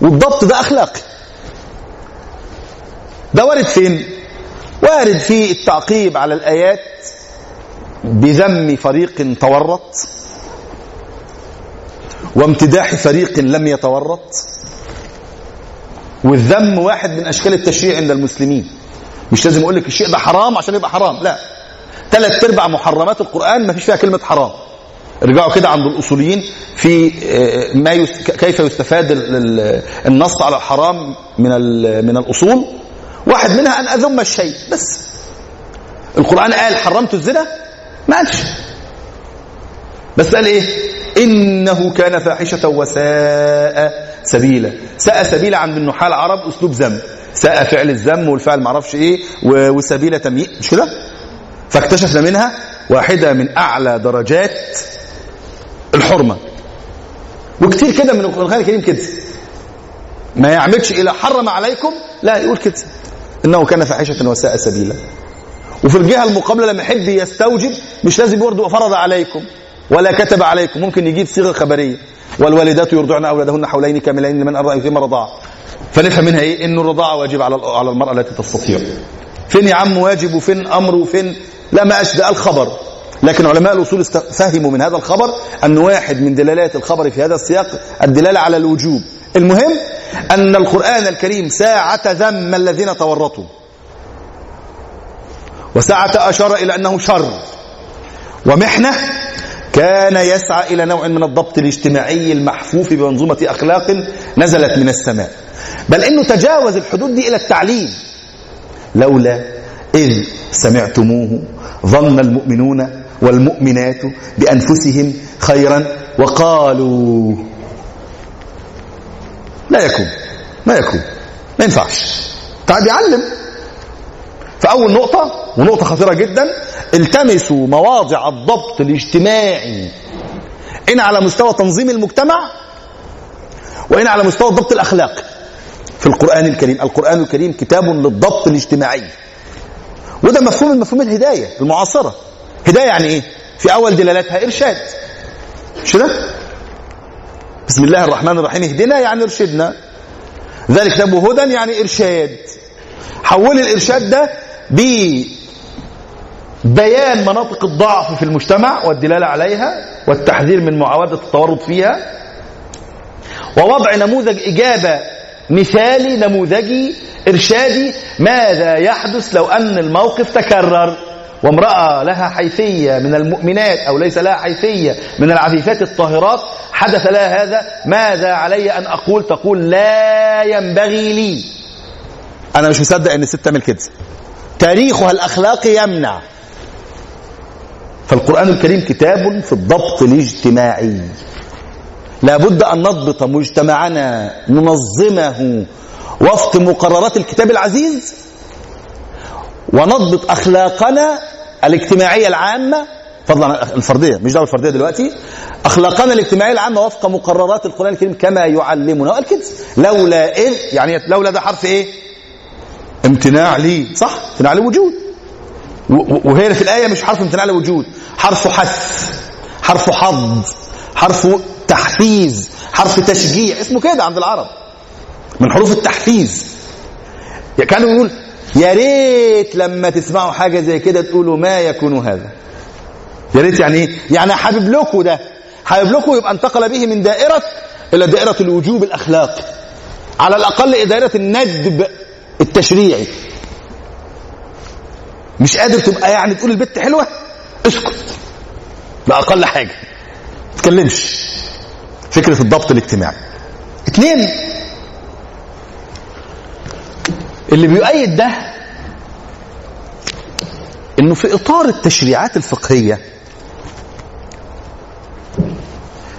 والضبط ده أخلاقي ده وارد فين؟ وارد في التعقيب على الآيات بذم فريق تورط وامتداح فريق لم يتورط. والذم واحد من أشكال التشريع عند المسلمين. مش لازم أقول لك الشيء ده حرام عشان يبقى حرام لا. ثلاث أرباع محرمات القرآن ما فيش فيها كلمة حرام. ارجعوا كده عند الأصوليين في ما يست... كيف يستفاد النص على الحرام من من الأصول؟ واحد منها أن أذم الشيء بس. القرآن قال حرمت الزنا؟ ما قالش. بس قال إيه؟ إنه كان فاحشة وساء سبيلا. ساء سبيلا عند النحاة العرب أسلوب ذم. ساء فعل الذم والفعل معرفش إيه وسبيل تمييز مش كده؟ فاكتشفنا منها واحدة من أعلى درجات الحرمة. وكتير كده من القرآن الكريم كده. ما يعملش إلى حرم عليكم لا يقول كده. إنه كان فاحشة وساء سبيلا. وفي الجهة المقابلة لما يحب يستوجب مش لازم برضه فرض عليكم ولا كتب عليكم. ممكن يجيب صيغة خبرية. والوالدات يرضعن أولادهن حولين كاملين لمن أرضى يتم رضاعة فنفهم منها إيه؟ إنه الرضاعة واجب على على المرأة التي تستطيع. فين يا عم واجب وفين أمر وفين؟ لا ما ده الخبر. لكن علماء الأصول فهموا من هذا الخبر أن واحد من دلالات الخبر في هذا السياق الدلالة على الوجوب. المهم أن القرآن الكريم ساعة ذم الذين تورطوا. وساعة أشار إلى أنه شر. ومحنة كان يسعى إلى نوع من الضبط الاجتماعي المحفوف بمنظومة أخلاق نزلت من السماء. بل إنه تجاوز الحدود دي إلى التعليم. لولا إذ سمعتموه ظن المؤمنون والمؤمنات بأنفسهم خيرا وقالوا لا يكون ما يكون ما ينفعش. تعال يعلم. فأول نقطة ونقطة خطيرة جدا التمسوا مواضع الضبط الاجتماعي. إن على مستوى تنظيم المجتمع وإن على مستوى الضبط الأخلاقي في القرآن الكريم القرآن الكريم كتاب للضبط الاجتماعي. وده مفهوم من مفهوم الهداية المعاصرة. هداية يعني إيه؟ في أول دلالاتها إرشاد. مش كده بسم الله الرحمن الرحيم. اهدنا يعني ارشدنا. ذلك كتاب هدى يعني إرشاد. حول الإرشاد ده ببيان مناطق الضعف في المجتمع والدلالة عليها والتحذير من معاودة التورط فيها ووضع نموذج إجابة مثالي نموذجي إرشادي ماذا يحدث لو أن الموقف تكرر. وامرأة لها حيثية من المؤمنات أو ليس لها حيثية من العفيفات الطاهرات حدث لها هذا ماذا علي أن أقول؟ تقول لا ينبغي لي. أنا مش مصدق أن الست تعمل كده. تاريخها الأخلاقي يمنع. فالقرآن الكريم كتاب في الضبط الاجتماعي. لابد أن نضبط مجتمعنا ننظمه وفق مقررات الكتاب العزيز. ونضبط أخلاقنا الاجتماعية العامة. فضلا الفردية مش دعوة الفردية دلوقتي. أخلاقنا الاجتماعية العامة وفق مقررات القرآن الكريم كما يعلمنا. قال كده لولا إذ يعني لولا ده حرف إيه؟ امتناع ليه صح؟ امتناع لوجود وهي في الآية مش حرف امتناع لوجود حرف حث حرف حض حرف تحفيز حرف تشجيع. اسمه كده عند العرب. من حروف التحفيز. كانوا يقول يا ريت لما تسمعوا حاجة زي كده تقولوا ما يكون هذا. يا ريت يعني إيه يعني حابب لكم ده. حابب لكم يبقى انتقل به من دائرة إلى دائرة الوجوب الأخلاقي على الأقل إلى دائرة الندب التشريعي. مش قادر تبقى يعني تقول البت حلوة؟ اسكت. بأقل حاجة. ما تتكلمش. فكرة الضبط الاجتماعي. اثنين اللي بيؤيد ده إنه في إطار التشريعات الفقهية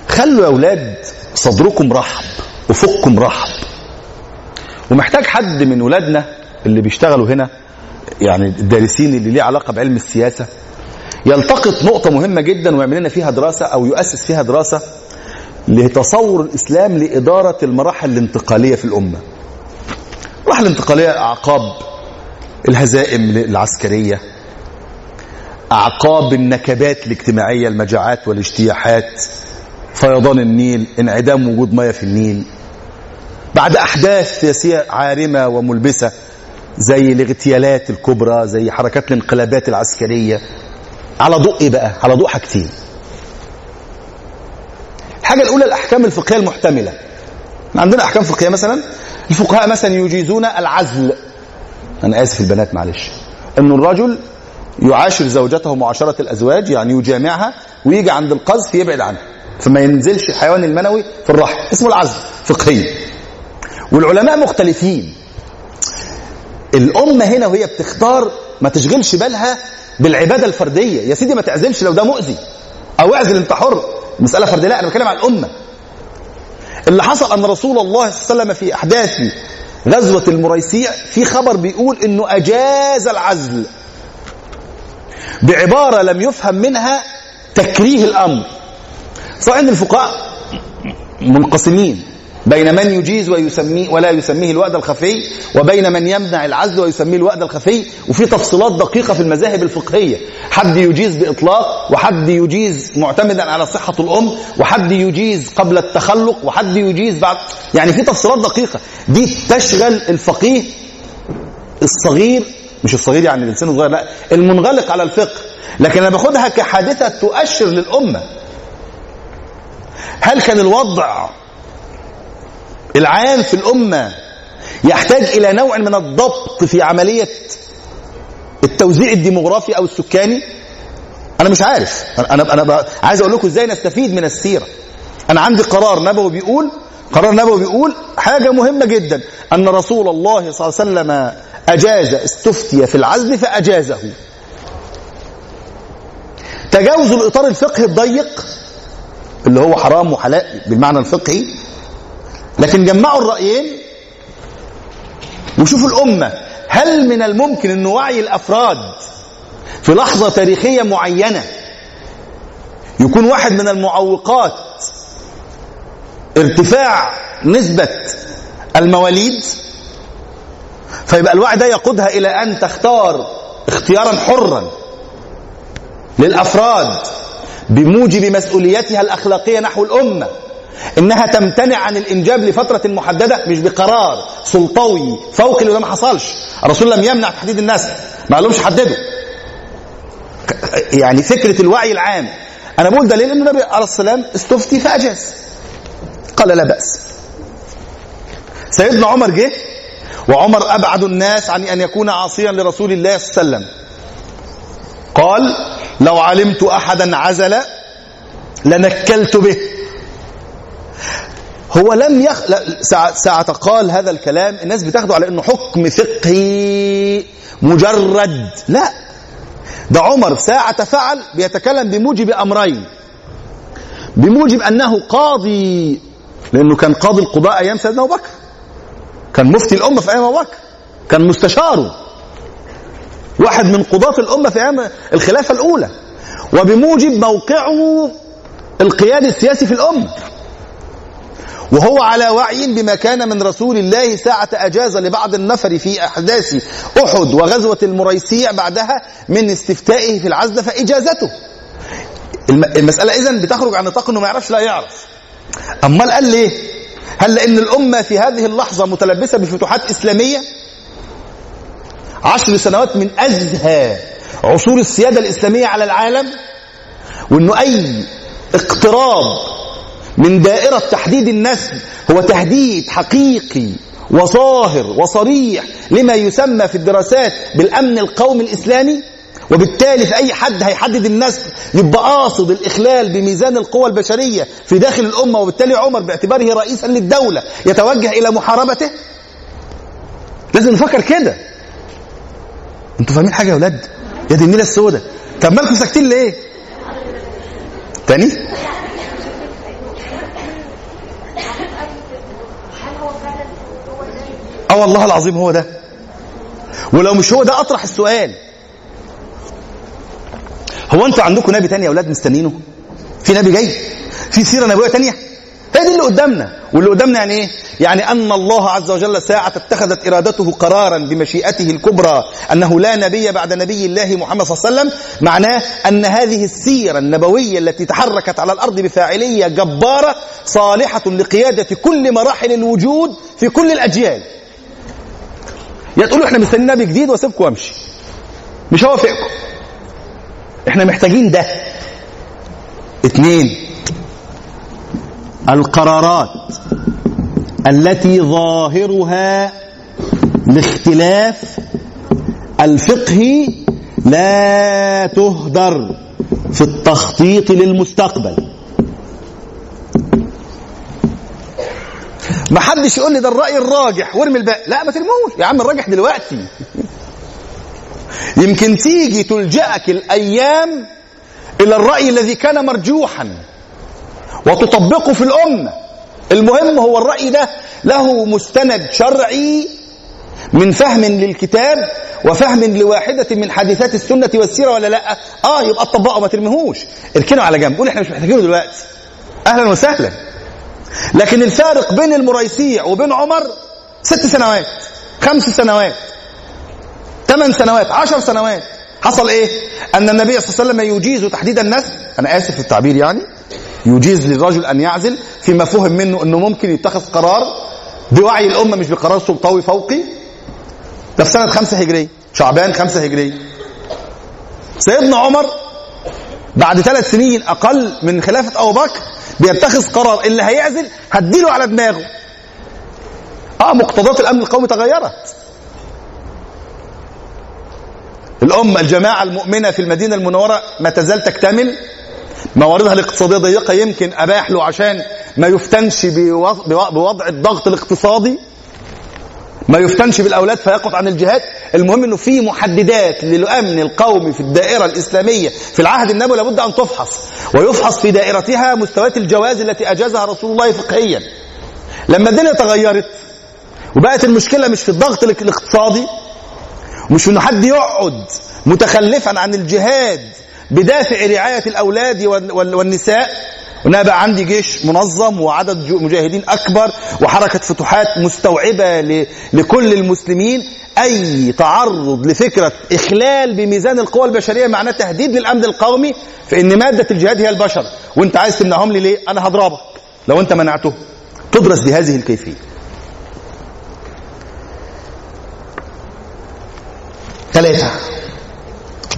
خلوا يا أولاد صدركم رحب وفككم رحب. ومحتاج حد من ولادنا اللي بيشتغلوا هنا يعني الدارسين اللي ليه علاقة بعلم السياسة يلتقط نقطة مهمة جدا ويعمل لنا فيها دراسة أو يؤسس فيها دراسة لتصور الإسلام لإدارة المراحل الانتقالية في الأمة. المراحل الانتقاليه أعقاب الهزائم العسكرية أعقاب النكبات الاجتماعية المجاعات والاجتياحات فيضان النيل انعدام وجود ميه في النيل. بعد أحداث سياسية عارمة وملبسة زي الاغتيالات الكبرى زي حركات الانقلابات العسكرية. على ضوء إيه بقى؟ على ضوء حاجتين. الحاجة الأولى الأحكام الفقهية المحتملة. عندنا أحكام فقهية مثلا؟ الفقهاء مثلا يجيزون العزل. أنا آسف البنات معلش. إنه الرجل يعاشر زوجته معاشرة الأزواج يعني يجامعها ويجي عند القذف يبعد عنها فما ينزلش الحيوان المنوي في الرحم. اسمه العزل فقهيا والعلماء مختلفين. الأمة هنا وهي بتختار ما تشغلش بالها بالعبادة الفردية. يا سيدي ما تعزلش لو ده مؤذي أو اعزل أنت حر. مسألة فردية لا أنا بتكلم عن الأمة. اللي حصل أن رسول الله صلى الله عليه وسلم في أحداث غزوة المريسيع في خبر بيقول أنه أجاز العزل. بعبارة لم يفهم منها تكريه الأمر. صحيح ان الفقهاء منقسمين. بين من يجيز ويسميه ولا يسميه الوأد الخفي وبين من يمنع العزل ويسميه الوأد الخفي. وفي تفصيلات دقيقة في المذاهب الفقهية. حد يجيز بإطلاق وحد يجيز معتمدا على صحة الأم وحد يجيز قبل التخلق وحد يجيز بعد يعني في تفصيلات دقيقة. دي تشغل الفقيه الصغير مش الصغير يعني الانسان الصغير لا المنغلق على الفقه. لكن أنا باخدها كحادثة تؤشر للأمة. هل كان الوضع العام في الأمة يحتاج إلى نوع من الضبط في عملية التوزيع الديموغرافي أو السكاني؟ أنا مش عارف. أنا أنا عايز أقول لكم إزاي نستفيد من السيرة. أنا عندي قرار نبوي بيقول قرار نبوي بيقول حاجة مهمة جدا. أن رسول الله صلى الله عليه وسلم أجاز استفتي في العزل فأجازه. تجاوز الإطار الفقهي الضيق اللي هو حرام وحلال بالمعنى الفقهي لكن جمعوا الرأيين وشوفوا الأمة هل من الممكن أن وعي الأفراد في لحظة تاريخية معينة يكون واحد من المعوقات ارتفاع نسبة المواليد؟ فيبقى الوعي ده يقودها إلى أن تختار اختيارا حرا للأفراد بموجب مسؤوليتها الأخلاقية نحو الأمة. إنها تمتنع عن الإنجاب لفترة محددة مش بقرار سلطوي فوقي وده ما حصلش. الرسول لم يمنع تحديد النسل ما قالهمش حددوا. يعني فكرة الوعي العام. أنا بقول دليل أن النبي عليه السلام استفتي فأجاز. قال لا بأس. سيدنا عمر جه وعمر أبعد الناس عن أن يكون عاصيا لرسول الله صلى الله عليه وسلم. قال لو علمت أحدا عزل لنكلت به. هو لم يخ... ساعة... ساعة قال هذا الكلام الناس بتاخده على إنه حكم فقهي مجرد. لا. ده عمر ساعة فعل بيتكلم بموجب أمرين. بموجب أنه قاضي لأنه كان قاضي القضاء أيام سيدنا أبو بكر. كان مفتي الأمة في أيام أبو بكر. كان مستشاره. واحد من قضاة الأمة في أيام الخلافة الأولى. وبموجب موقعه القيادي السياسي في الأمة. وهو على وعي بما كان من رسول الله ساعة أجاز لبعض النفر في أحداث أحد وغزوة المريسيع بعدها من استفتائه في العزل فإجازته. المسألة إذن بتخرج عن نطاق إنه ما يعرفش لا يعرف. أمال قال ليه؟ هل لأن الأمة في هذه اللحظة متلبسة بفتوحات إسلامية؟ عشر سنوات من أزهى عصور السيادة الإسلامية على العالم؟ وأنه أي اقتراب من دائرة تحديد النسل هو تهديد حقيقي وظاهر وصريح لما يسمى في الدراسات بالأمن القومي الإسلامي وبالتالي في أي حد هيحدد النسل يبقى قاصد الإخلال بميزان القوى البشرية في داخل الأمة وبالتالي عمر باعتباره رئيسا للدولة يتوجه إلى محاربته؟ لازم نفكر كده. أنتوا فاهمين حاجة يا ولاد؟ يا دي النيلة السوداء. طب مالكم ساكتين ليه؟ تاني؟ آه والله العظيم هو ده. ولو مش هو ده أطرح السؤال. هو أنتوا عندكم نبي تاني يا أولاد مستنينه؟ في نبي جاي؟ في سيرة نبوية تانية؟ هي دي اللي قدامنا. واللي قدامنا يعني إيه؟ يعني أن الله عز وجل ساعة اتخذت إرادته قرارا بمشيئته الكبرى أنه لا نبي بعد نبي الله محمد صلى الله عليه وسلم. معناه أن هذه السيرة النبوية التي تحركت على الأرض بفاعلية جبارة صالحة لقيادة كل مراحل الوجود في كل الأجيال. يا تقولوا إحنا مستنيين نبي جديد وأسيبكم وأمشي. مش هوافقكم. إحنا محتاجين ده. اتنين القرارات التي ظاهرها الاختلاف الفقهي لا تهدر في التخطيط للمستقبل. ما حدش يقول لي ده الرأي الراجح وارمي الباقي لا ما ترموش. يا عم الراجح دلوقتي. يمكن تيجي تلجأك الأيام إلى الرأي الذي كان مرجوحا وتطبقه في الأمة. المهم هو الرأي ده له مستند شرعي من فهم للكتاب وفهم لواحدة من حادثات السنة والسيرة ولا لأ؟ آه يبقى تطبقه ما ترميهوش. اركنه على جنب. قول إحنا مش محتاجينه دلوقتي. أهلا وسهلا. لكن الفارق بين المريسيع وبين عمر ست سنوات. خمس سنوات؟ ثمان سنوات عشر سنوات. حصل إيه؟ أن النبي صلى الله عليه وسلم يجيز تحديد النسل أنا آسف في التعبير يعني. يجيز للرجل أن يعزل فيما فهم منه أنه ممكن يتخذ قرار بوعي الأمة مش بقرار سلطوي فوقي. ده في سنة خمسة هجريه شعبان خمسة هجريه سيدنا عمر بعد ثلاث سنين أقل من خلافة أبو بكر بيتخذ قرار اللي هيعزل هديله على دماغه. آه مقتضيات الأمن القومي تغيرت. الأمة الجماعة المؤمنة في المدينة المنورة ما تزال تكتمل. مواردها الاقتصادية ضيقة يمكن أباح له عشان ما يفتنش بوضع الضغط الاقتصادي. ما يفتنش بالأولاد فيقف عن الجهاد. المهم أنه في محددات للأمن القومي في الدائرة الإسلامية في العهد النبوي لابد أن تفحص ويفحص في دائرتها مستويات الجواز التي أجازها رسول الله فقهيا. لما الدنيا تغيرت وبقت المشكلة مش في الضغط الاقتصادي مش إنه حد يقعد متخلفا عن الجهاد بدافع رعاية الأولاد والنساء وأنا بقى عندي جيش منظم وعدد مجاهدين أكبر وحركة فتوحات مستوعبة لكل المسلمين. أي تعرض لفكرة إخلال بميزان القوى البشرية معناه تهديد للأمن القومي فإن مادة الجهاد هي البشر. وأنت عايز تمنعهم لي ليه؟ أنا هضربك. لو أنت منعته تدرس بهذه الكيفية. ثلاثة.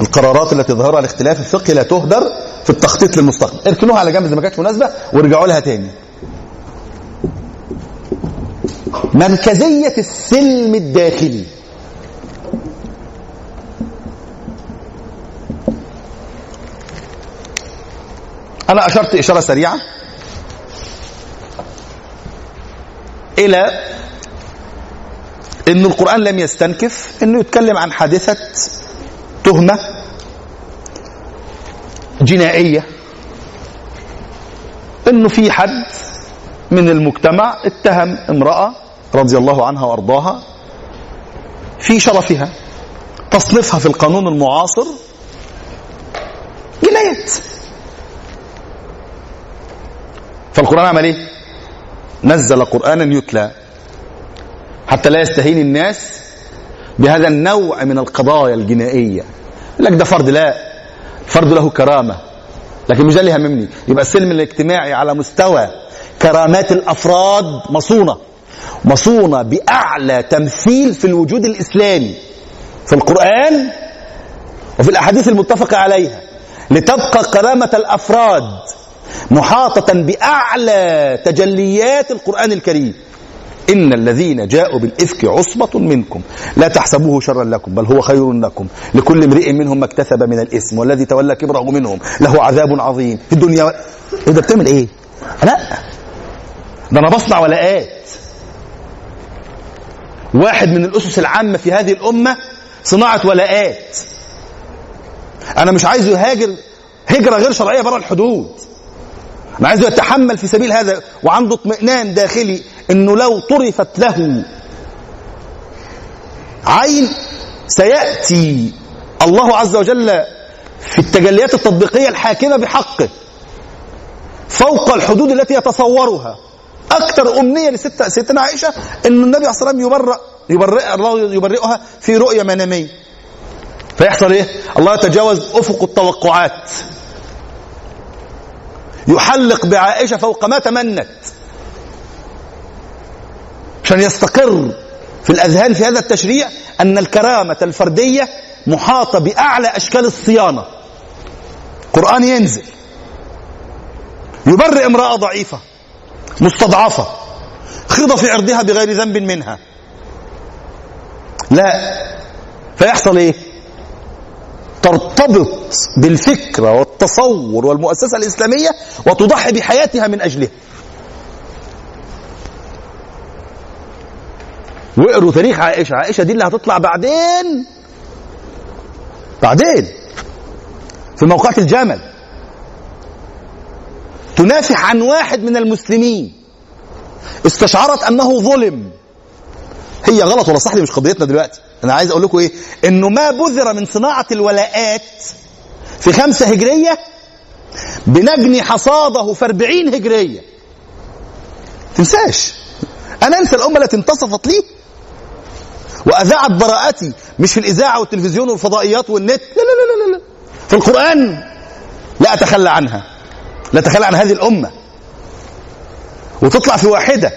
القرارات التي ظهرها الاختلاف الفقهي لا تهدر التخطيط للمستقبل. اركنوها على جنب اذا ما كانتش مناسبة وارجعوا لها تاني. مركزية السلم الداخلي. أنا أشرت إشارة سريعة إلى إن القرآن لم يستنكف إنه يتكلم عن حادثة تهمة جنائية إنه في حد من المجتمع اتهم امرأة رضي الله عنها وأرضاها في شرفها تصنيفها في القانون المعاصر جنايات. فالقرآن عمل إيه؟ نزل قرآنا يتلى. حتى لا يستهين الناس بهذا النوع من القضايا الجنائية. لك ده فرد لا. فرد له كرامة. لكن مش ده اللي يهمني. يبقى السلم الاجتماعي على مستوى كرامات الأفراد مصونة. مصونة بأعلى تمثيل في الوجود الإسلامي. في القرآن وفي الأحاديث المتفق عليها. لتبقى كرامة الأفراد محاطة بأعلى تجليات القرآن الكريم. إن الذين جاءوا بالإفك عصبة منكم. لا تحسبوه شرا لكم بل هو خير لكم. لكل امرئ منهم ما اكتسب من الإثم والذي تولى كبره منهم. له عذاب عظيم. في الدنيا. إيه ده بتعمل إيه؟ لا. ده أنا بصنع ولاءات. واحد من الأسس العامة في هذه الأمة صناعة ولاءات. أنا مش عايزه يهاجر هجرة غير شرعية بره الحدود. أنا عايزه يتحمل في سبيل هذا وعنده اطمئنان داخلي. إنه لو طرفت له عين سيأتي الله عز وجل في التجليات التطبيقية الحاكمة بحقه فوق الحدود التي يتصورها. أكثر أمنية لست ستنا عائشة إن النبي عليه الصلاه والسلام يبرأ يبرئ الله يبرئها في رؤية مناميه فيحصل إيه؟ الله يتجاوز أفق التوقعات. يحلق بعائشة فوق ما تمنت. عشان يستقر في الأذهان في هذا التشريع أن الكرامة الفردية محاطة بأعلى أشكال الصيانة. قرآن ينزل. يبرئ امرأة ضعيفة مستضعفة خض في عرضها بغير ذنب منها. لا فيحصل إيه؟ ترتبط بالفكرة والتصور والمؤسسة الإسلامية وتضحي بحياتها من أجلها. واقروا تاريخ عائشة. عائشة دي اللي هتطلع بعدين. بعدين. في موقعة الجمل. تنافح عن واحد من المسلمين. استشعرت أنه ظلم. هي غلط ولا صح؟ دي مش قضيتنا دلوقتي. أنا عايز أقول لكم إيه؟ إنه ما بذر من صناعة الولاءات في خمسة هجرية بنجني حصاده في أربعين هجرية. تنساش. أنا أنسى الأمة التي انتصفت لي وأذاعت براءتي مش في الإذاعة والتلفزيون والفضائيات والنت. لا لا لا لا, لا. في القرآن لا أتخلى عنها. لا أتخلى عن هذه الأمة. وتطلع في واحدة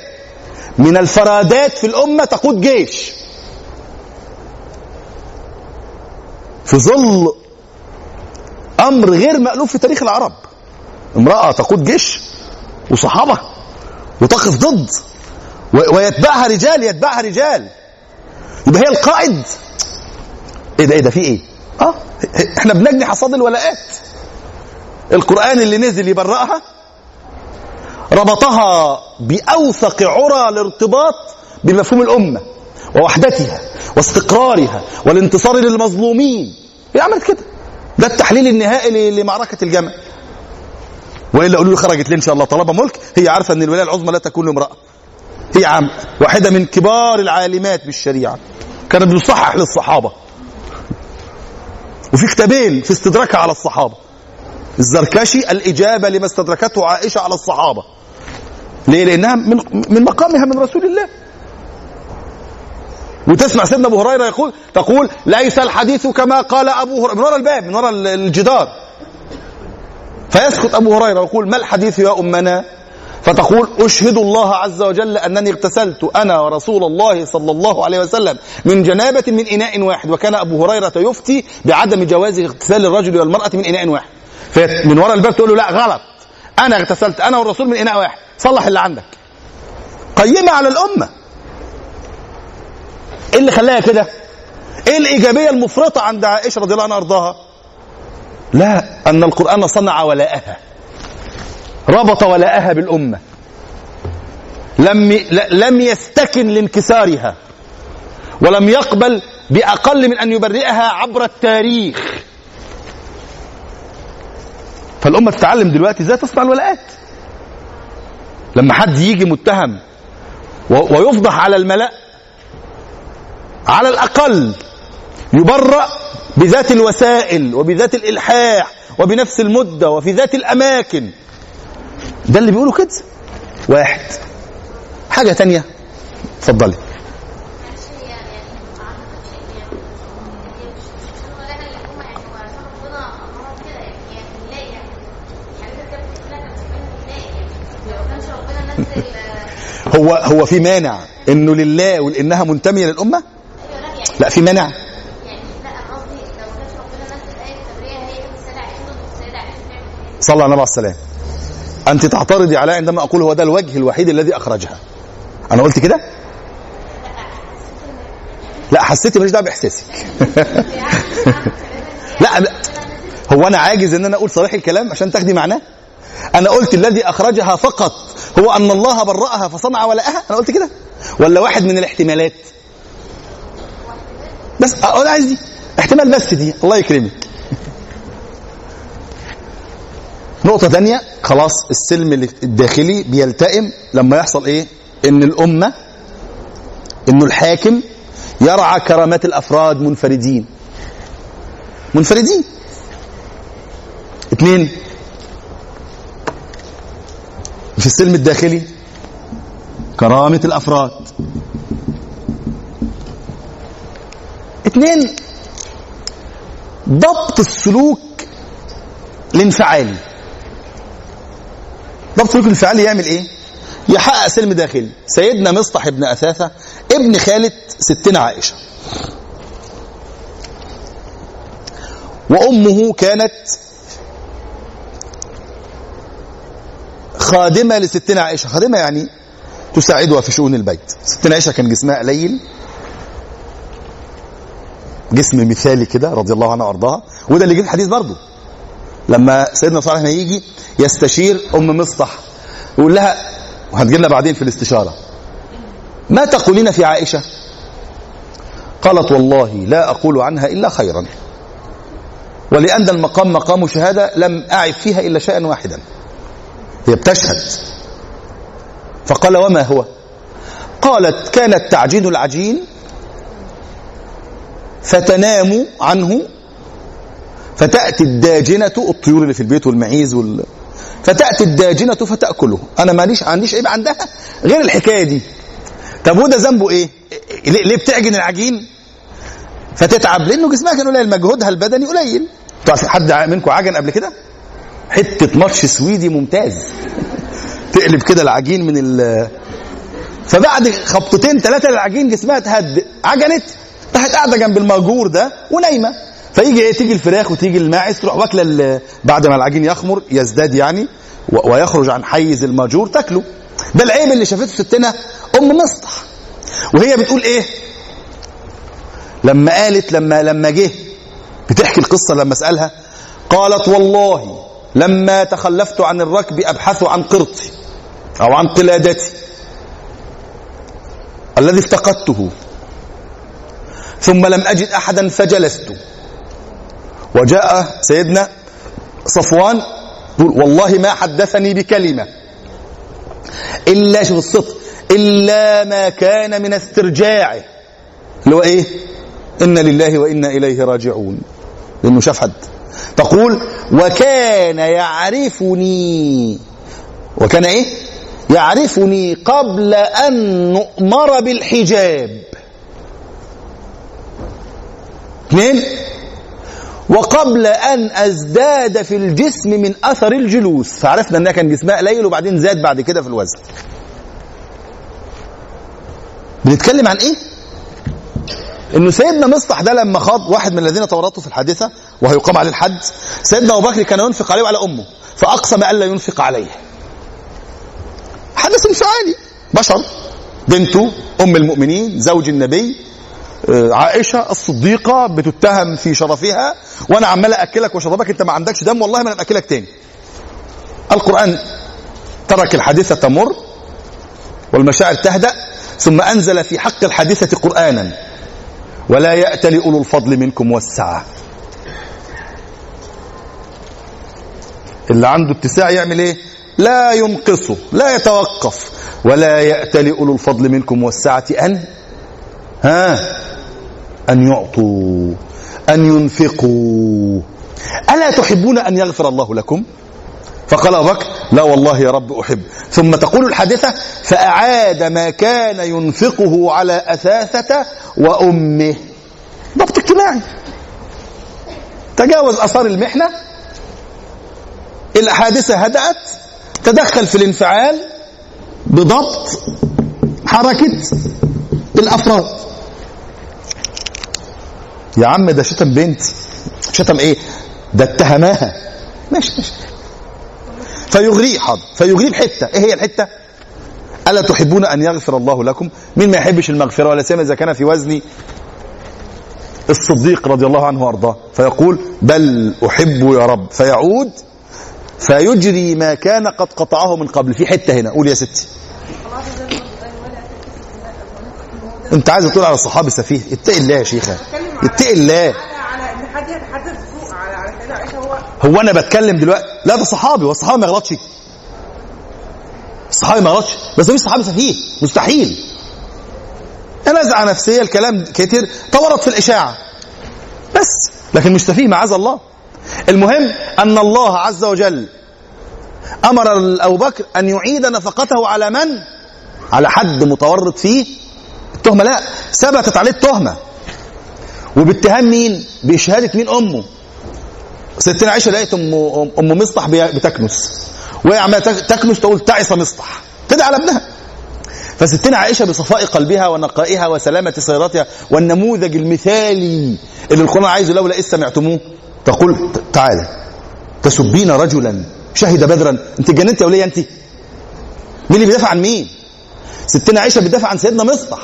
من الفرادات في الأمة تقود جيش. في ظل أمر غير مألوف في تاريخ العرب. امرأة تقود جيش وصحابة وتقف ضد ويتبعها رجال يتبعها رجال. يبقى هي القائد. إيه ده إيه ده في إيه؟ آه إحنا بنجني حصاد الولاءات. القرآن اللي نزل يبرأها؟ ربطها بأوثق عرى الارتباط بمفهوم الأمة ووحدتها واستقرارها والانتصار للمظلومين. هي عملت كده. ده التحليل النهائي لمعركة الجمل وإلا قالوا لي خرجت ليه إن شاء الله؟ طالما ملك هي عارفة أن الولاية العظمى لا تكون لامرأة هي عام واحدة من كبار العالمات بالشريعة. كانت بتصحح للصحابة. وفي كتابين في استدراكها على الصحابة. الزركشي الإجابة لما استدركته عائشة على الصحابة. ليه؟ لأنها من من مقامها من رسول الله. وتسمع سيدنا أبو هريرة يقول تقول ليس الحديث كما قال أبو هريرة. من وراء الباب من وراء الجدار. فيسكت أبو هريرة ويقول ما الحديث يا أمنا؟ فتقول أشهد الله عز وجل أنني اغتسلت أنا ورسول الله صلى الله عليه وسلم من جنابة من إناء واحد وكان أبو هريرة يفتي بعدم جواز اغتسال الرجل والمرأة من إناء واحد. من وراء الباب تقول له لا غلط. أنا اغتسلت أنا والرسول من إناء واحد. صلح اللي عندك. قيمه على الأمة. إيه اللي خلاها كده؟ إيه الإيجابية المفرطة عند عائشة رضي الله عنها أرضاها؟ لا أن القرآن صنع ولاءها. ربط ولاءها بالامه لم لم يستكن لانكسارها. ولم يقبل بأقل من أن يبرئها عبر التاريخ. فالأمة تتعلم دلوقتي إزاي تصنع الولاءات. لما حد يجي متهم ويفضح على الملأ على الأقل يبرأ بذات الوسائل وبذات الإلحاح وبنفس المدة وفي ذات الأماكن. ده اللي بيقوله كده. واحد. حاجة تانية؟ اتفضلي. هو هو في مانع إنه لله وانها منتمية للأمة؟ لا في مانع. صلى الله عليه وسلم. أنت تعترضي على عندما أقول هو ده الوجه الوحيد الذي أخرجها. أنا قلت كده؟ لا حسيتي ماليش دعوة بإحساسك. لا. هو أنا عاجز إن أنا أقول صريح الكلام عشان تاخدي معناه؟ أنا قلت الذي أخرجها فقط هو أن الله برأها فصنع ولائها أنا قلت كده؟ ولا واحد من الاحتمالات؟ بس أنا عايز دي. احتمال بس دي. الله يكرمك. نقطة تانية خلاص السلم الداخلي بيلتئم لما يحصل إيه؟ إن الأمة إنه الحاكم يرعى كرامات الأفراد منفردين. منفردين. اثنين في السلم الداخلي كرامة الأفراد. اثنين ضبط السلوك الانفعالي ضبط السلوك الانفعالي يعمل إيه؟ يحقق سلم داخلي. سيدنا مصطح ابن أثاثة ابن خالة ستنا عائشة. وأمه كانت خادمة لستنا عائشة. خادمة يعني تساعدها في شؤون البيت. ستنا عائشة كان جسمها قليل. جسم مثالي كده رضي الله عنها وأرضاها. وده اللي جه الحديث برضه. لما سيدنا صالح هنا يجي يستشير أم مصطح يقول لها وهتجي لنا بعدين في الاستشارة ما تقولين في عائشة؟ قالت والله لا أقول عنها إلا خيرا. ولأن المقام مقام شهادة لم اعب فيها إلا شيئا واحدا. هي بتشهد. فقال وما هو؟ قالت كانت تعجين العجين فتنام عنه فتأتي الداجنة الطيور اللي في البيت والمعيز وال... فتأتي الداجنة فتأكله. أنا ماليش عنديش عيب عندها غير الحكاية دي. طب وده ذنبه إيه؟ ليه بتعجن العجين؟ فتتعب لأنه جسمها كان قليل مجهودها البدني قليل. حد منكم عجن قبل كده؟ حتة ماتش سويدي ممتاز. تقلب كده العجين من ال فبعد خبطتين ثلاثة للعجين جسمها تهدئ. عجنت راحت قاعدة جنب الماجور ده ونايمة. فيجي إيه تيجي الفراخ وتيجي الماعز تروح واكلة بعد ما العجين يخمر يزداد يعني ويخرج عن حيز الماجور تاكله. ده العيب اللي شافته ستنا أم مصطح وهي بتقول إيه؟ لما قالت لما لما جه بتحكي القصة لما اسالها قالت والله لما تخلفت عن الركب أبحث عن قرطي أو عن قلادتي الذي افتقدته ثم لم أجد أحدا فجلست. وجاء سيدنا صفوان يقول والله ما حدثني بكلمة إلا شوف الصدق إلا ما كان من استرجاعه. اللي هو إيه؟ إن لله وإنا إليه راجعون. لأنه شاف حد. تقول وكان يعرفني وكان إيه؟ يعرفني قبل أن نؤمر بالحجاب. اثنين؟ وقبل أن أزداد في الجسم من أثر الجلوس. فعرفنا أنها كان جسمها قليل وبعدين زاد بعد كده في الوزن. بنتكلم عن إيه؟ إنه سيدنا مصطح ده لما خاض واحد من الذين تورطوا في الحادثة وهيقام عليه الحد سيدنا أبو بكر كان ينفق عليه وعلى أمه فأقسم ألا ينفق عليه. حدث انفعالي بشر بنته أم المؤمنين زوج النبي عائشة الصديقة بتتهم في شرفها وأنا عمال اكلك وشربك أنت ما عندكش دم والله ما أنا باكلك تاني. القرآن ترك الحادثة تمر والمشاعر تهدأ ثم أنزل في حق الحادثة قرآنا ولا يأتل أولو الفضل منكم والسعة. اللي عنده اتساع يعمل إيه؟ لا ينقصه لا يتوقف ولا يأتل أولو الفضل منكم والسعة أن ها؟ أن يعطوا أن ينفقوا. ألا تحبون أن يغفر الله لكم؟ فقال أبو بكر لا والله يا رب أحب. ثم تقول الحادثة فأعاد ما كان ينفقه على أثاثة وأمه. ضبط اجتماعي تجاوز أثار المحنة. الحادثة هدأت. تدخل في الانفعال بضبط حركة الأفراد. يا عم ده شتم بنت. شتم إيه؟ ده اتهماها. ماشي ماشي. فيغريه حاضر فيغريه بحته إيه هي الحتة؟ ألا تحبون أن يغفر الله لكم؟ مين ما يحبش المغفرة ولا سيما إذا كان في وزن؟ الصديق رضي الله عنه وأرضاه. فيقول بل أحب يا رب. فيعود فيجري ما كان قد قطعه من قبل. في حتة هنا. قول يا ستي. انت عايز تقول على الصحابي سفيه؟ اتقي الله يا شيخة. اتقي الله. هو أنا بتكلم دلوقتي؟ لا ده صحابي والصحابي ما يغلطش. الصحابي ما يغلطش. بس مش صحابي سفيه. مستحيل. نزعه نفسية الكلام كتير تورط في الإشاعة. بس. لكن مش سفيه معاذ الله. المهم أن الله عز وجل أمر أبو بكر أن يعيد نفقته على من؟ على حد متورط فيه؟ التهمة؟ لا ثبتت عليه التهمة. وباتهام مين؟ بشهاده مين؟ أمه. ستنا عائشه لقيت أم أم مصطح بتكنس. وهي عمالة تك- تكنس تقول تعس مصطح. تدعي على ابنها. فستنا عائشة بصفاء قلبها ونقائها وسلامة سيرتها والنموذج المثالي اللي القرآن عايزه لولا اذ سمعتموه. تقول تعالى. تسبين رجلا. شهد بدرا. انت اتجننت يا ولية انت. مين اللي بيدافع عن مين؟ ستنا عائشة بتدافع عن سيدنا مصطح.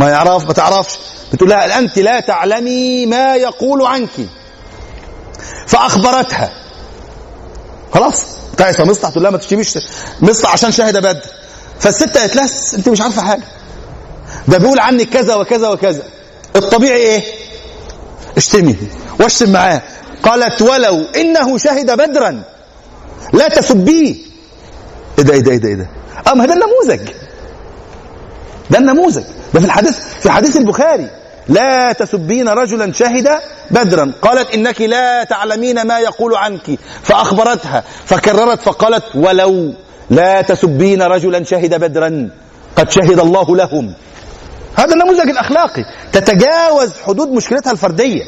ما يعرف ما تعرفش. بتقول لها انت لا تعلمي ما يقول عنك. فأخبرتها. خلاص؟ تعس مصطح تقول لها ما تشتميش. مصطح عشان شهد بدر. فالست قالت لها أنت مش عارفة حاجة. ده بيقول عنك كذا وكذا وكذا. الطبيعي إيه؟ اشتمي. واشتم معاه. قالت ولو إنه شهد بدرا لا تسبيه. إيه ده إيه ده إيه ده إيه ده. ما ده النموذج. ده النموذج. ده في الحديث في حديث البخاري. لا تسبين رجلا شهد بدرا. قالت إنك لا تعلمين ما يقول عنك. فأخبرتها فكررت فقالت ولو. لا تسبين رجلا شهد بدرا. قد شهد الله لهم. هذا النموذج الأخلاقي. تتجاوز حدود مشكلتها الفردية.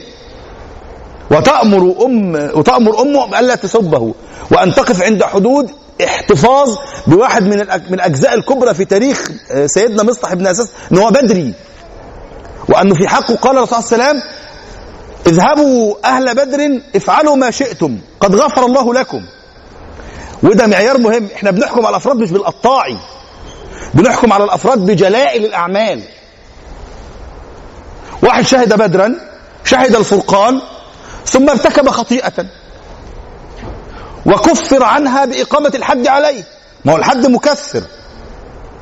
وتأمر أم وتأمر أمه ألا تسبه. وأن تقف عند حدود احتفاظ بواحد من من الأجزاء الكبرى في تاريخ آه، سيدنا مصطح بن أساس أنه هو بدري. وأنه في حقه قال الرسول صلى الله عليه وسلم اذهبوا أهل بدر افعلوا ما شئتم قد غفر الله لكم. وده معيار مهم. إحنا بنحكم على الأفراد مش بالقطاعي بنحكم على الأفراد بجلائل الأعمال. واحد شهد بدرا شهد الفرقان ثم ارتكب خطيئة. وكفر عنها بإقامة الحد عليه. ما هو الحد مكفر.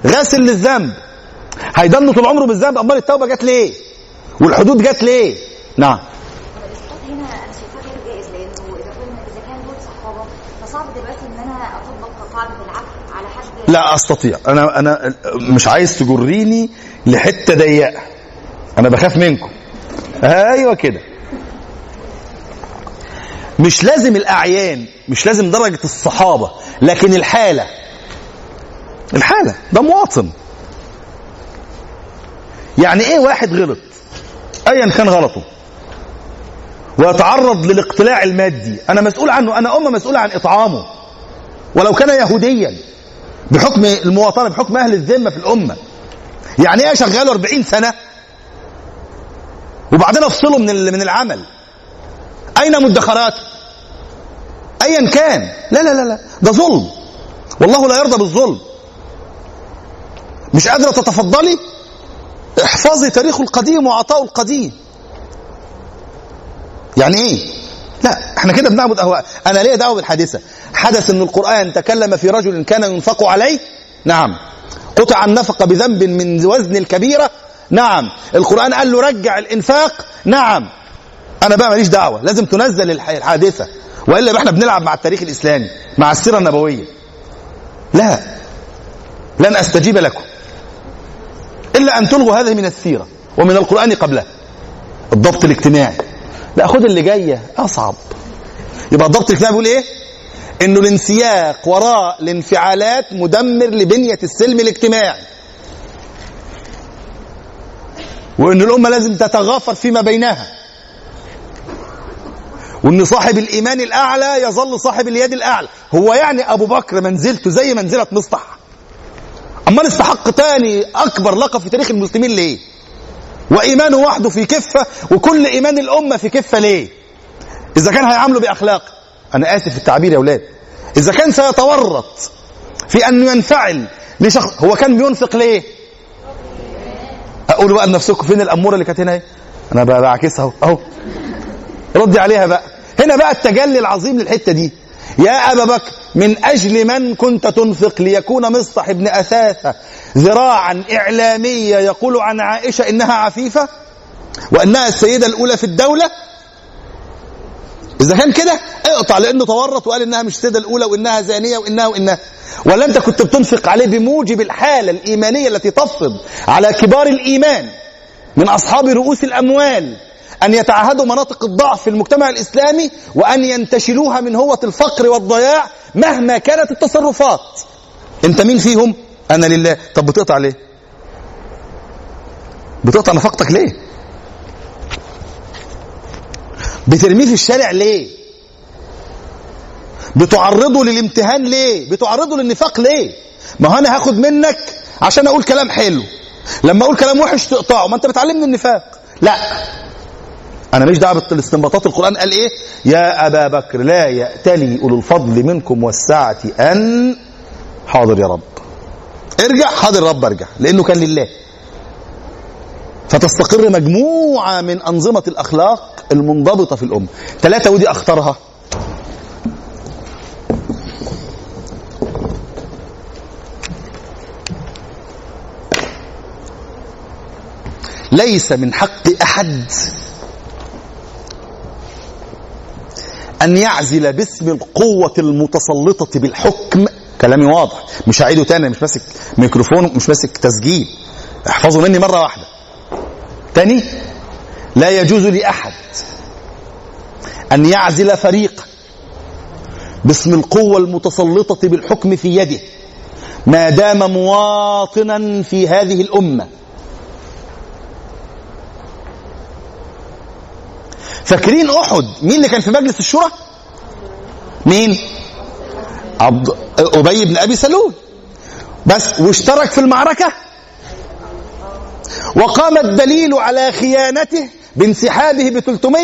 غاسل للذنب. هيضل طول عمره بالذنب. أمال التوبة جت ليه؟ والحدود جت ليه؟ نعم. لا أستطيع. أنا أنا مش عايز تجريني لحتة ضيقة. أنا بخاف منكم. أيوه كده. مش لازم الأعيان مش لازم درجة الصحابة لكن الحالة. الحالة ده مواطن. يعني إيه واحد غلط؟ ايا كان غلطه. ويتعرض للاقتلاع المادي. أنا مسؤول عنه أنا أمة مسؤولة عن إطعامه. ولو كان يهوديا بحكم المواطنة بحكم أهل الذمة في الأمة. يعني إيه شغاله 40 سنة؟ وبعدين أفصله من من العمل. أين مدخراته؟ ايا كان. لا لا لا لا. ده ظلم. والله لا يرضى بالظلم. مش قادرة تتفضلي؟ احفظي تاريخه القديم وعطاؤه القديم. يعني إيه؟ لا إحنا كده بنعبد أهواء. أنا ليه دعوة بالحادثة. حدث إن القرآن تكلم في رجل كان ينفق عليه. نعم. قطع النفقه بذنب من وزن الكبيرة. نعم. القرآن قال له رجع الإنفاق. نعم. أنا بقى ماليش دعوة. لازم تنزل الح- الحادثة. وإلا إحنا بنلعب مع التاريخ الإسلامي مع السيرة النبوية. لا. لن أستجيب لكم. إلا أن تلغوا هذه من السيرة ومن القرآن قبلها. الضبط الاجتماعي. لا خد اللي جاية أصعب. يبقى الضبط الاجتماعي بيقول إيه؟ إنه الانسياق وراء الانفعالات مدمر لبنية السلم الاجتماعي. وإن الأمة لازم تتغافر فيما بينها. وإن صاحب الإيمان الأعلى يظل صاحب اليد الأعلى. هو يعني أبو بكر منزلته زي منزلة مصطح امال استحق تاني أكبر لقب في تاريخ المسلمين ليه؟ وإيمانه وحده في كفة وكل إيمان الأمة في كفة ليه؟ إذا كان هيعامله بأخلاق. أنا آسف في التعبير يا أولاد. إذا كان سيتورط في انه ينفعل لشخص هو كان بينفق ليه؟ اقولوا بقى لنفسكم فين الأمورة اللي كانت هنا؟ أنا بعكسها اهو أهو. ردي عليها بقى. هنا بقى التجلي العظيم للحتة دي. يا أبا بكر من أجل من كنت تنفق ليكون مصطح ابن أثاثة ذراعا إعلامية يقول عن عائشة إنها عفيفة؟ وإنها السيدة الأولى في الدولة؟ إذا كان كده اقطع لأنه تورط وقال إنها مش السيدة الأولى وإنها زانية وإنها وإنها. ولا أنت كنت بتنفق عليه بموجب الحالة الإيمانية التي تفرض على كبار الإيمان من أصحاب رؤوس الأموال. أن يتعهدوا مناطق الضعف في المجتمع الإسلامي وأن ينتشلوها من هوة الفقر والضياع مهما كانت التصرفات. أنت مين فيهم؟ أنا لله. طب بتقطع ليه؟ بتقطع نفقتك ليه؟ بترميه في الشارع ليه؟ بتعرضه للامتهان ليه؟ بتعرضه للنفاق ليه؟ ما هو أنا هاخد منك عشان أقول كلام حلو. لما أقول كلام وحش تقطعه. ما أنت بتعلمني النفاق. لا. أنا مش دعوة بالاستنباطات القرآن. قال إيه؟ يا أبا بكر لا ياتلي أولو الفضل منكم والسعه أن حاضر يا رب. ارجع حاضر رب ارجع. لأنه كان لله. فتستقر مجموعة من أنظمة الأخلاق المنضبطة في الأمة. ثلاثة ودي اخطرها ليس من حق أحد أن يعزل باسم القوة المتسلطة بالحكم. كلامي واضح. مش هعيده تاني مش ماسك ميكروفون مش ماسك تسجيل. احفظوا مني مرة واحدة. تاني لا يجوز لأحد أن يعزل فريقا باسم القوة المتسلطة بالحكم في يده. ما دام مواطنا في هذه الأمة فاكرين أحد مين اللي كان في مجلس الشورى؟ مين؟ عبد أبي بن أبي سلول. بس واشترك في المعركة. وقام الدليل على خيانته بانسحابه ب 300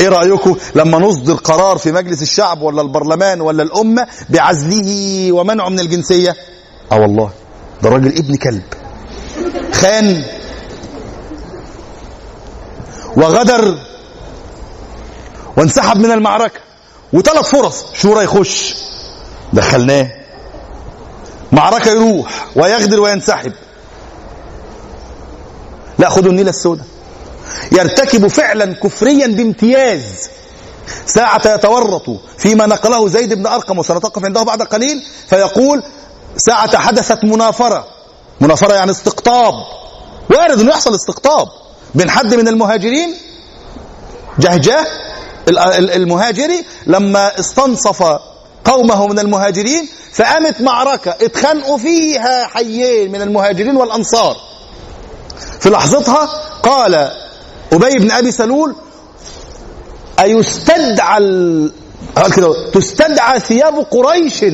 إيه رأيكم لما نصدر قرار في مجلس الشعب ولا البرلمان ولا الأمة بعزله ومنعه من الجنسية؟ آه والله ده راجل ابن كلب. خان. وغدر وانسحب من المعركة. وثلاث فرص. شورى يخش؟ دخلناه. معركة يروح ويغدر وينسحب. لا خدوا النيلة السوداء. يرتكب فعلا كفريا بامتياز. ساعة يتورط فيما نقله زيد بن أرقم وسنتوقف عنده بعد قليل. فيقول ساعة حدثت منافرة. منافرة يعني استقطاب. وارد إنه يحصل استقطاب. بين حد من المهاجرين؟ جهجاه المهاجري لما استنصف قومه من المهاجرين فقامت معركة اتخانقوا فيها حيين من المهاجرين والأنصار. في لحظتها قال أبي بن أبي سلول أيستدعى ال... قال كده تستدعى ثياب قريش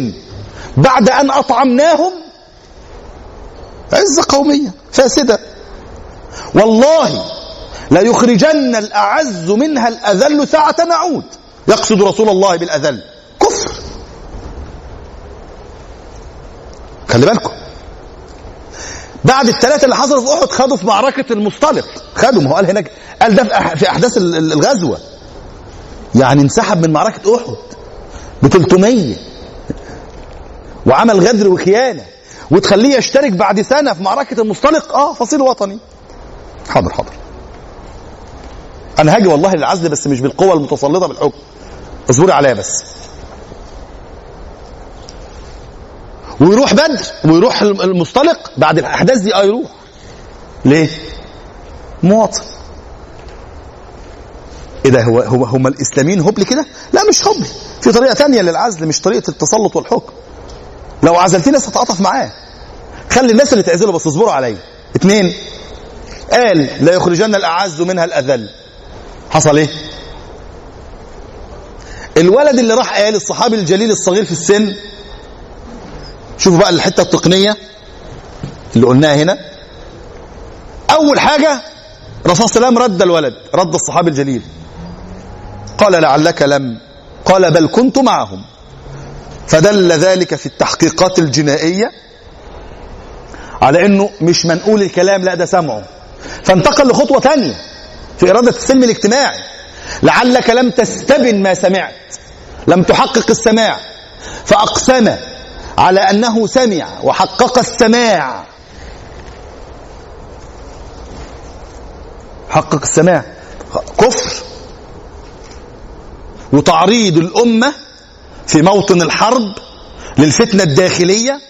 بعد أن أطعمناهم؟ عزة قومية فاسدة. والله لا يخرجن الأعز منها الأذل ساعة نعود يقصد رسول الله بالأذل. كفر. خلي بالكم. بعد الثلاثة اللي حصلوا في أحد خدوا في معركة المصطلق. خدوا ما هو قال هناك قال ده في أحداث الغزوة. يعني انسحب من معركة أحد ب 300 وعمل غدر وخيانة. وتخليه يشترك بعد سنة في معركة المصطلق. آه فصيل وطني. حاضر حاضر. أنا هاجي والله للعزل بس مش بالقوة المتسلطة بالحكم. اصبري عليا بس. ويروح بدر ويروح المصطلق بعد الأحداث دي آه يروح. ليه؟ مواطن. إيه ده هو هو هم الإسلاميين هبل كده؟ لا مش هبل. في طريقة تانية للعزل مش طريقة التسلط والحكم. لو عزلتني ناس هتعاطف معاه. خلي الناس اللي تعزله بس اصبروا عليا. اثنين قال لا يخرجن الأعز منها الأذل. حصل إيه؟ الولد اللي راح قال الصحابي الجليل الصغير في السن شوفوا بقى الحتة التقنية اللي قلناها هنا. أول حاجة الرسول صلى الله عليه وسلم رد الولد رد الصحابي الجليل. قال لعلك لم قال بل كنت معهم. فدل ذلك في التحقيقات الجنائية على إنه مش منقول الكلام لا ده سمعه. فانتقل لخطوة ثانية في إرادة السلم الاجتماعي. لعلك لم تستبن ما سمعت لم تحقق السماع فأقسم على أنه سمع وحقق السماع. حقق السماع. كفر وتعريض الأمة في موطن الحرب للفتنة الداخلية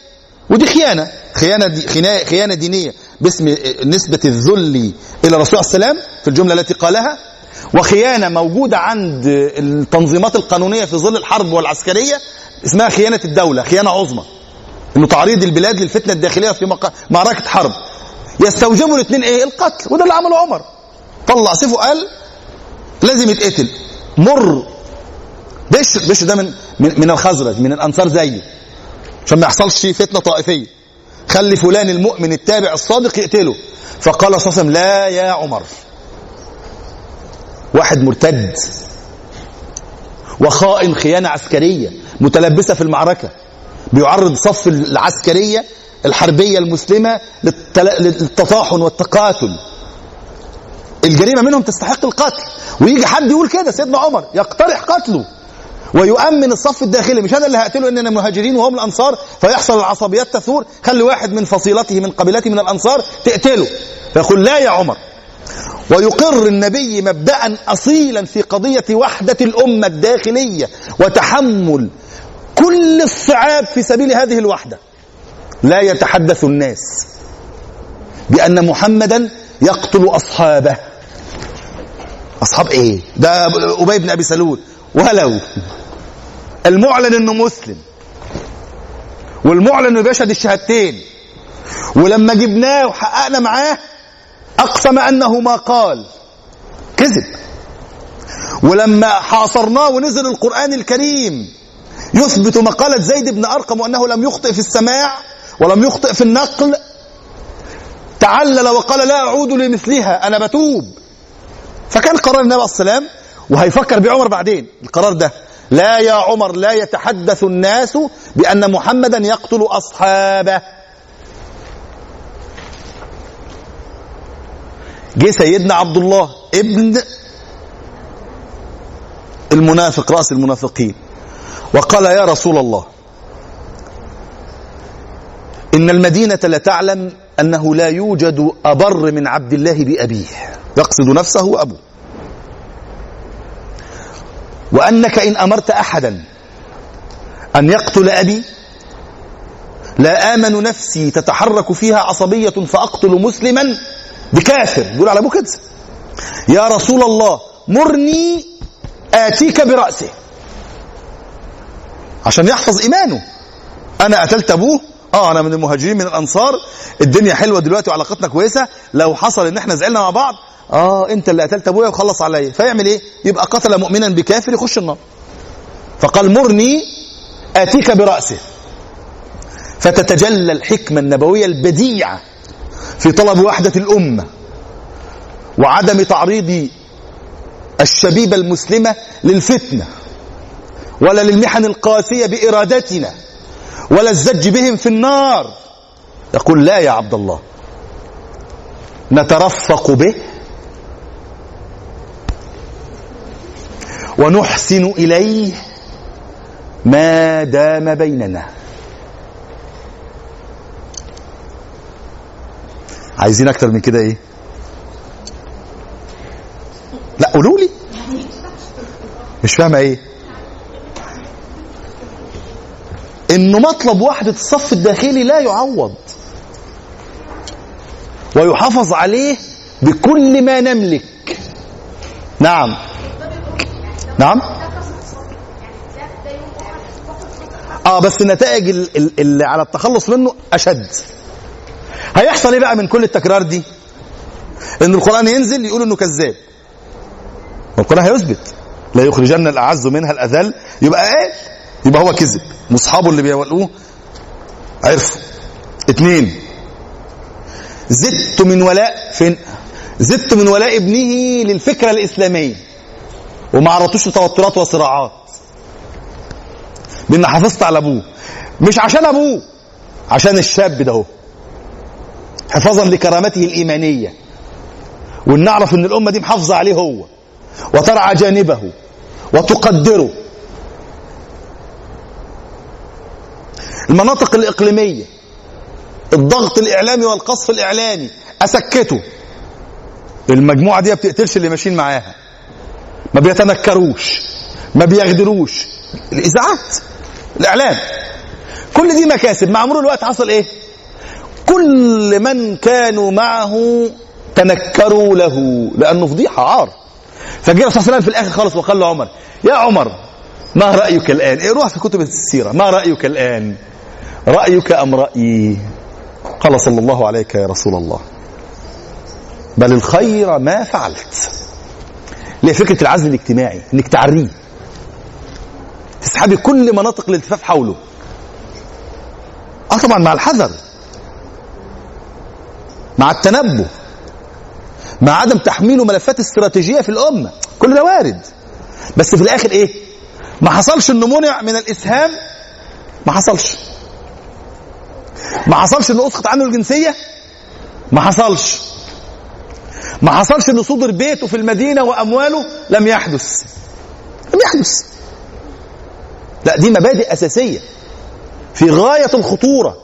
ودي خيانة خيانة دي خيانة دينية. باسم نسبة الذل إلى الرسول عليه وسلم في الجملة التي قالها. وخيانة موجودة عند التنظيمات القانونية في ظل الحرب والعسكرية اسمها خيانة الدولة خيانة عظمى. إنه تعريض البلاد للفتنة الداخلية في معركة حرب. يستوجبوا الاثنين إيه؟ القتل وده اللي عمله عمر. طلع سيفه قال لازم يتقتل. مر. بشر بشر ده من من, من الخزرج من الأنصار زيه. عشان ما يحصلش فتنة طائفية. خلي فلان المؤمن التابع الصادق يقتله. فقال صلى الله عليه وسلم لا يا عمر. واحد مرتد. وخائن خيانة عسكرية متلبسة في المعركة. بيعرض صف العسكرية الحربية المسلمة للتل- للتطاحن والتقاتل. الجريمة منهم تستحق القتل. ويجي حد يقول كده سيدنا عمر يقترح قتله. ويؤمن الصف الداخلي. مش أنا اللي هقتله إننا مهاجرين وهم الأنصار؟ فيحصل العصبيات تثور خلي واحد من فصيلته من قبيلته من الأنصار تقتله. فيقول لا يا عمر. ويقر النبي مبدأ أصيلا في قضية وحدة الأمة الداخلية وتحمل كل الصعاب في سبيل هذه الوحدة. لا يتحدث الناس بأن محمدا يقتل أصحابه. أصحاب إيه؟ ده أبي بن أبي سلول. ولو. المعلن إنه مسلم. والمعلن إنه بيشهد الشهادتين. ولما جبناه وحققنا معاه أقسم أنه ما قال. كذب. ولما حاصرناه ونزل القرآن الكريم يثبت مقالة زيد بن أرقم وأنه لم يخطئ في السماع ولم يخطئ في النقل. تعلل وقال لا أعود لمثلها أنا بتوب. فكان قرار النبي عليه السلام وهيفكر بعمر بعدين. القرار ده. لا يا عمر لا يتحدث الناس بأن محمدا يقتل أصحابه. جه سيدنا عبد الله ابن المنافق رأس المنافقين وقال يا رسول الله إن المدينة لتعلم أنه لا يوجد أبر من عبد الله بأبيه. يقصد نفسه وأبوه. وأنك إن أمرت أحدا أن يقتل أبي لا آمن نفسي تتحرك فيها عصبية فأقتل مسلما بكافر. بيقول على أبوه كده يا رسول الله مرني آتيك برأسه. عشان يحفظ إيمانه. أنا قتلت أبوه؟ آه أنا من المهاجرين من الأنصار. الدنيا حلوة دلوقتي وعلاقتنا كويسة. لو حصل إن إحنا زعلنا مع بعض آه أنت اللي قتلت أبويا وخلص عليا. فيعمل إيه؟ يبقى قتل مؤمنا بكافر يخش النار. فقال مرني آتيك برأسه. فتتجلى الحكمة النبوية البديعة في طلب وحدة الأمة وعدم تعريض الشبيبة المسلمة للفتنة ولا للمحن القاسية بإرادتنا ولا الزج بهم في النار. يقول لا يا عبد الله نترفق به ونحسن إليه ما دام بيننا. عايزين أكتر من كده إيه؟ لا قولوا لي. مش فاهمة إيه؟ إنه مطلب وحده الصف الداخلي لا يعوض. ويحافظ عليه بكل ما نملك. نعم. نعم. آه بس النتائج ال- ال- اللي على التخلص منه أشد. هيحصل إيه بقى من كل التكرار دي؟ إن القرآن ينزل يقول إنه كذاب. والقران هيثبت. لا يخرجن الأعز منها الأذل. يبقى إيه؟ يبقى هو كذب. مصحابه اللي بيولوه عرفوا. اتنين. زدت من ولاء فين؟ زدت من ولاء ابنه للفكرة الإسلامية. وما عرضتوش لتوترات وصراعات. بان حافظت على أبوه. مش عشان أبوه عشان الشاب ده هو. حفاظا لكرامته الإيمانية. وإن نعرف إن الأمة دي محافظة عليه هو. وترعى جانبه. وتقدره. المناطق الإقليمية. الضغط الإعلامي والقصف الاعلامي أسكته. المجموعة دي ما بتقتلش اللي ماشيين معاها. ما بيتنكروش ما بيغدروش. الإذاعات الإعلام. كل دي مكاسب. مع مرور الوقت حصل إيه؟ كل من كانوا معه تنكروا له لأنه فضيحة عار. فجاء الرسول صلى الله عليه وسلم في الآخر خالص وقال له عمر يا عمر ما رأيك الآن؟ إيه روح في كتب السيرة. ما رأيك الآن؟ رأيك أم رأيي؟ قال صلى الله عليك يا رسول الله. بل الخير ما فعلت. اللي هي فكرة العزل الاجتماعي إنك تعريه. تسحبي كل مناطق الالتفاف حوله. آه طبعا مع الحذر. مع التنبه. مع عدم تحميله ملفات استراتيجية في الأمة. كل ده وارد. بس في الآخر إيه؟ ما حصلش إنه منع من الإسهام. ما حصلش. ما حصلش إنه أسقط عنه الجنسية. ما حصلش. ما حصلش انه صدر بيته في المدينة وأمواله لم يحدث. لم يحدث. لا دي مبادئ أساسية. في غاية الخطورة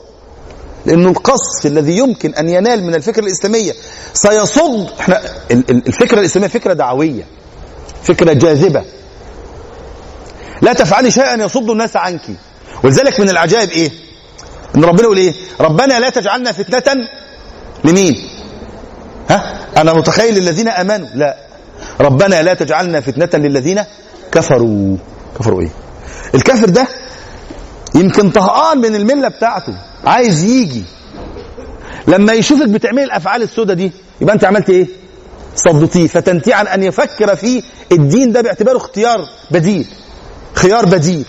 لأنه القصف الذي يمكن أن ينال من الفكرة الإسلامية سيصد. إحنا ال- ال- الفكرة الإسلامية فكرة دعوية فكرة جاذبة. لا تفعلي شيئا يصد الناس عنك. ولذلك من العجائب إيه؟ إن ربنا يقول إيه؟ ربنا لا تجعلنا فتنة لمين؟ ها؟ أنا متخيل للذين آمنوا. لا. ربنا لا تجعلنا فتنة للذين كفروا. كفروا إيه؟ الكافر ده يمكن طهقان من الملة بتاعته. عايز يجي. لما يشوفك بتعمل الأفعال السوداء دي يبقى أنت عملت إيه؟ صدتيه. فتنتي عن أن يفكر في الدين ده باعتباره اختيار بديل. خيار بديل.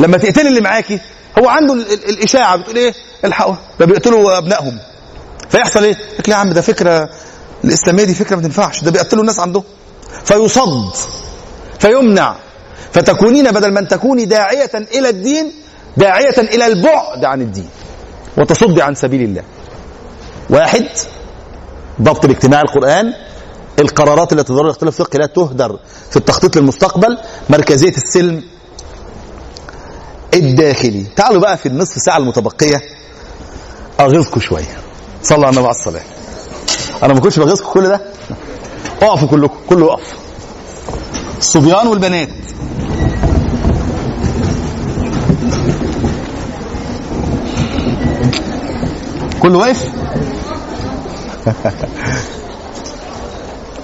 لما تقتل اللي معاكي هو عنده ال- ال- الإشاعة بتقول إيه؟ الحقوا ده بيقتلوا أبنائهم. فيحصل إيه؟ يقول يا عم ده فكرة الإسلامية دي فكرة ما تنفعش. ده بيقتلوا الناس عندهم فيصد. فيمنع. فتكونين بدل من تكوني داعية إلى الدين داعية إلى البعد عن الدين. وتصدي عن سبيل الله. واحد ضبط الاجتماع القرآن. القرارات التي تضر الاختلاف الفقهي لا تهدر في التخطيط للمستقبل. مركزية السلم الداخلي. تعالوا بقى في النصف ساعة المتبقية. أغيظكم شوية. صلى على النبي عليه الصلاة أنا ما كنتش بغيظكم كل ده. اقفوا كلكم كله يقف الصبيان والبنات. كله واقف؟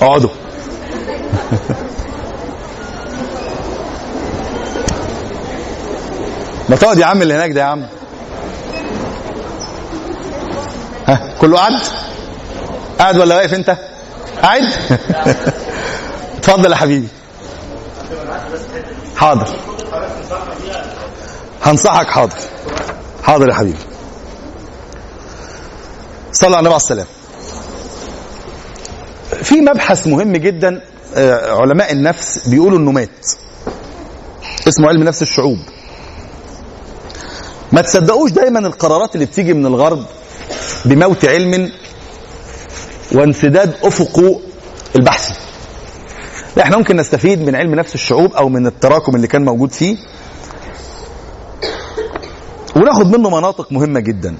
اقعدوا. ما تقعد يا عم اللي هناك ده يا عم. ها كله قعد قاعد ولا واقف انت؟ قاعد؟ اتفضل يا حبيبي. حاضر. هنصحك حاضر. حاضر يا حبيبي. صلى على النبي عليه السلام في مبحث مهم جدا آه، علماء النفس بيقولوا إنه مات. اسمه علم نفس الشعوب. ما تصدقوش دايما القرارات اللي بتيجي من الغرب بموت علم وانسداد افقه البحثي لا إحنا ممكن نستفيد من علم نفس الشعوب أو من التراكم اللي كان موجود فيه وناخد منه مناطق مهمة جدا.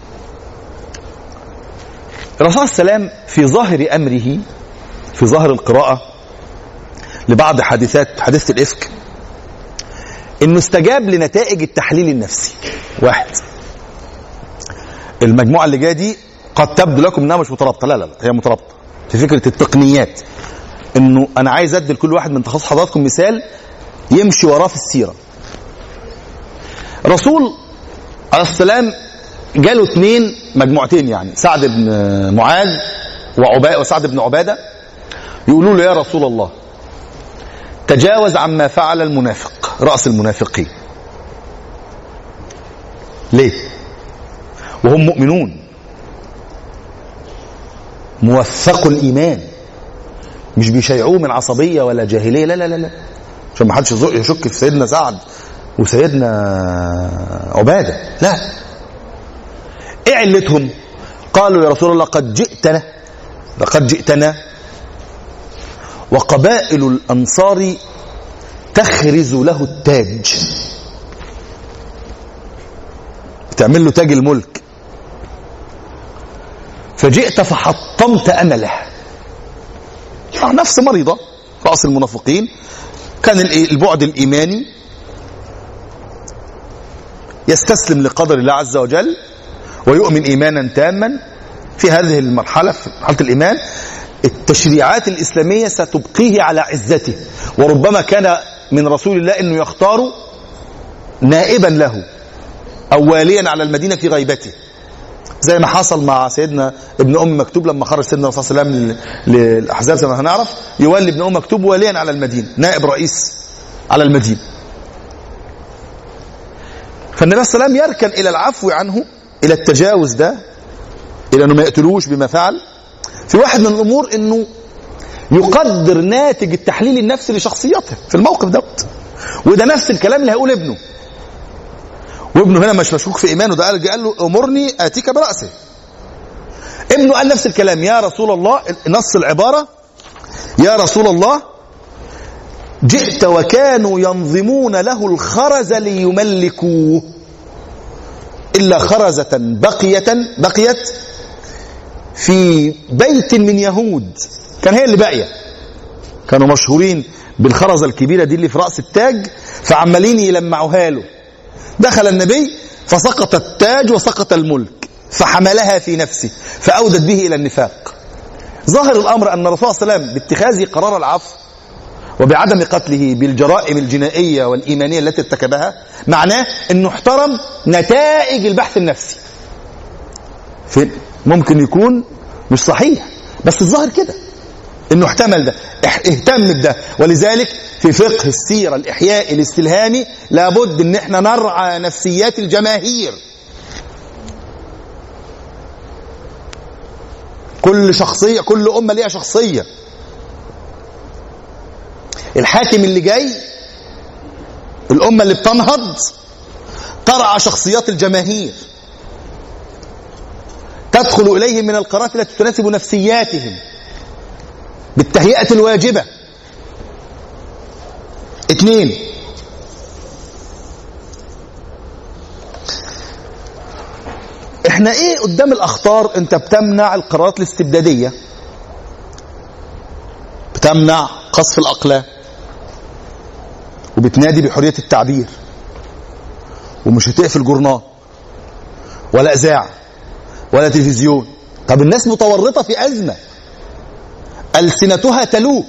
الرسول وسلم في ظاهر أمره في ظاهر القراءة لبعض حادثات حادثه الإفك إنه استجاب لنتائج التحليل النفسي. واحد. المجموعة اللي جاية دي قد تبدو لكم إنها مش مترابطة. لا لا لا هي مترابطة في فكرة التقنيات. إنه أنا عايز أدي لكل واحد من تخصص حضراتكم مثال يمشي وراه في السيرة. رسول عليه السلام جاله اثنين مجموعتين يعني سعد بن معاذ وعباده وسعد بن عبادة يقولوا له يا رسول الله تجاوز عما فعل المنافق رأس المنافقين. ليه؟ وهم مؤمنون. موثق الإيمان. مش بيشيعوه من عصبية ولا جاهلية. لا لا لا لا. عشان ما حدش يشك في سيدنا سعد وسيدنا عبادة. لا. إيه علتهم قالوا يا رسول الله قد جئتنا. لقد جئتنا. وقبائل الأنصار تخرز له التاج. تعمل له تاج الملك. فجئت فحطمت امله آه، نفس مريضة رأس المنافقين. كان؟ البعد الإيماني. يستسلم لقدر الله عز وجل ويؤمن إيمانا تاما في هذه المرحلة في مرحلة الإيمان. التشريعات الإسلامية ستبقيه على عزته. وربما كان من رسول الله إنه يختار نائبا له أو واليا على المدينة في غيبته. زي ما حصل مع سيدنا ابن أم مكتوب لما خرج سيدنا الرسول صلى الله عليه وسلم لل- للأحزاب زي ما هنعرف يولي ابن أم مكتوب واليا على المدينة نائب رئيس على المدينة فالنبي صلى الله عليه وسلم يركن إلى العفو عنه إلى التجاوز ده إلى أنه ما يقتلوش بما فعل. في واحد من الأمور إنه يقدر ناتج التحليل النفسي لشخصيته في الموقف دوت. وده نفس الكلام اللي هيقول ابنه. وابنه هنا مش مشكوك في إيمانه ده قال قال له أمرني آتيك براسه ابنه قال نفس الكلام يا رسول الله نص العبارة يا رسول الله جئت وكانوا ينظمون له الخرز ليملكوه. إلا خرزة بقية بقيت في بيت من يهود. كان هي اللي باقية. كانوا مشهورين بالخرزه الكبيرة دي اللي في رأس التاج فعمالين يلمعوها له. دخل النبي فسقط التاج وسقط الملك فحملها في نفسه فأودت به إلى النفاق. ظاهر الأمر أن الرسول صلى الله عليه وسلم باتخاذه قرار العفو وبعدم قتله بالجرائم الجنائية والإيمانية التي ارتكبها معناه إنه احترم نتائج البحث النفسي. في ممكن يكون مش صحيح بس الظاهر كده. إنه احتمل ده اهتم بده. ولذلك في فقه السيرة الإحياء الاستلهامي لابد إن إحنا نرعى نفسيات الجماهير. كل شخصية كل أمة ليها شخصية. الحاكم اللي جاي الأمة اللي بتنهض ترعى شخصيات الجماهير. تدخل اليهم من القرارات التي تناسب نفسياتهم. بالتهيئة الواجبة. اثنين. إحنا إيه قدام الأخطار؟ انت بتمنع القرارات الاستبدادية. بتمنع قصف الأقلام. وبتنادي بحرية التعبير. ومش هتقفل جورنال. ولا إذاعة. ولا تلفزيون. طب الناس متورطة في أزمة. ألسنتها تلوك.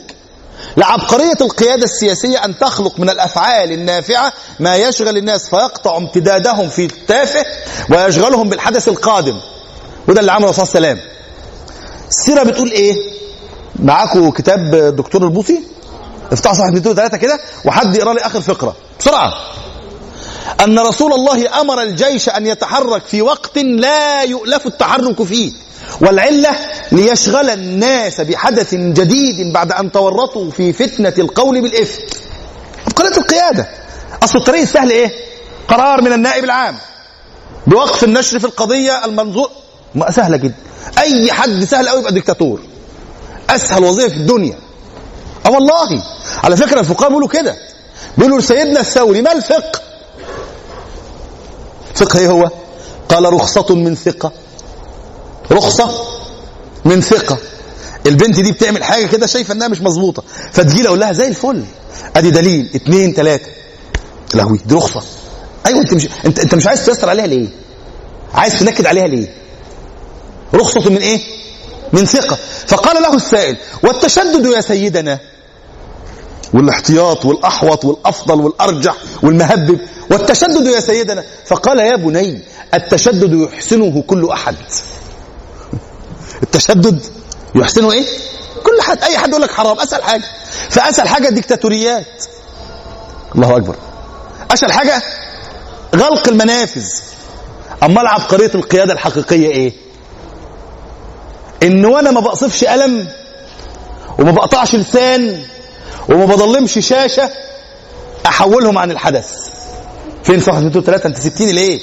لعبقريه القيادة السياسية أن تخلق من الأفعال النافعة ما يشغل الناس فيقطع امتدادهم في التافه ويشغلهم بالحدث القادم. وده اللي عمله الرسول صلى الله السيرة بتقول إيه؟ معاكم كتاب الدكتور البوصي؟ افتحوا صفحة 203 كده وحد يقرأ لي آخر فقرة. بسرعة. أن رسول الله أمر الجيش أن يتحرك في وقت لا يؤلف التحرك فيه. والعلة ليشغل الناس بحدث جديد بعد أن تورطوا في فتنة القول بالإفك. عبقرية القيادة. أصل الطريق السهل إيه؟ قرار من النائب العام. بوقف النشر في القضية المنظور ما سهلة جدا أي حد سهل قوي يبقى ديكتاتور. أسهل وظيفة في الدنيا. آه والله. على فكرة الفقهاء بيقولوا كده. بيقولوا لسيدنا الثوري ما الفقه؟ فقه إيه هو؟ قال رخصة من ثقة. رخصة من ثقة. البنت دي بتعمل حاجة كده شايفة إنها مش مظبوطة. فتجي أقول لها زي الفل. أدي دليل. اتنين تلاتة. لهوي دي رخصة. أيوه أنت مش انت أنت مش عايز تيسر عليها ليه؟ عايز تنكد عليها ليه؟ رخصة من إيه؟ من ثقة. فقال له السائل والتشدد يا سيدنا والإحتياط والأحوط والأفضل والأرجح والمهبب والتشدد يا سيدنا. فقال يا بني التشدد يحسنه كل أحد. التشدد يحسنه إيه؟ كل حد أي حد يقول لك حرام أسهل حاجة. فأسهل حاجة الديكتاتوريات الله أكبر. أسهل حاجة غلق المنافذ. امال عبقريه القيادة الحقيقية إيه؟ إن وأنا ما بقصفش قلم وما بقطعش لسان وما بضلمش شاشة أحولهم عن الحدث. فين صفحة 203 أنت سبتيني ليه؟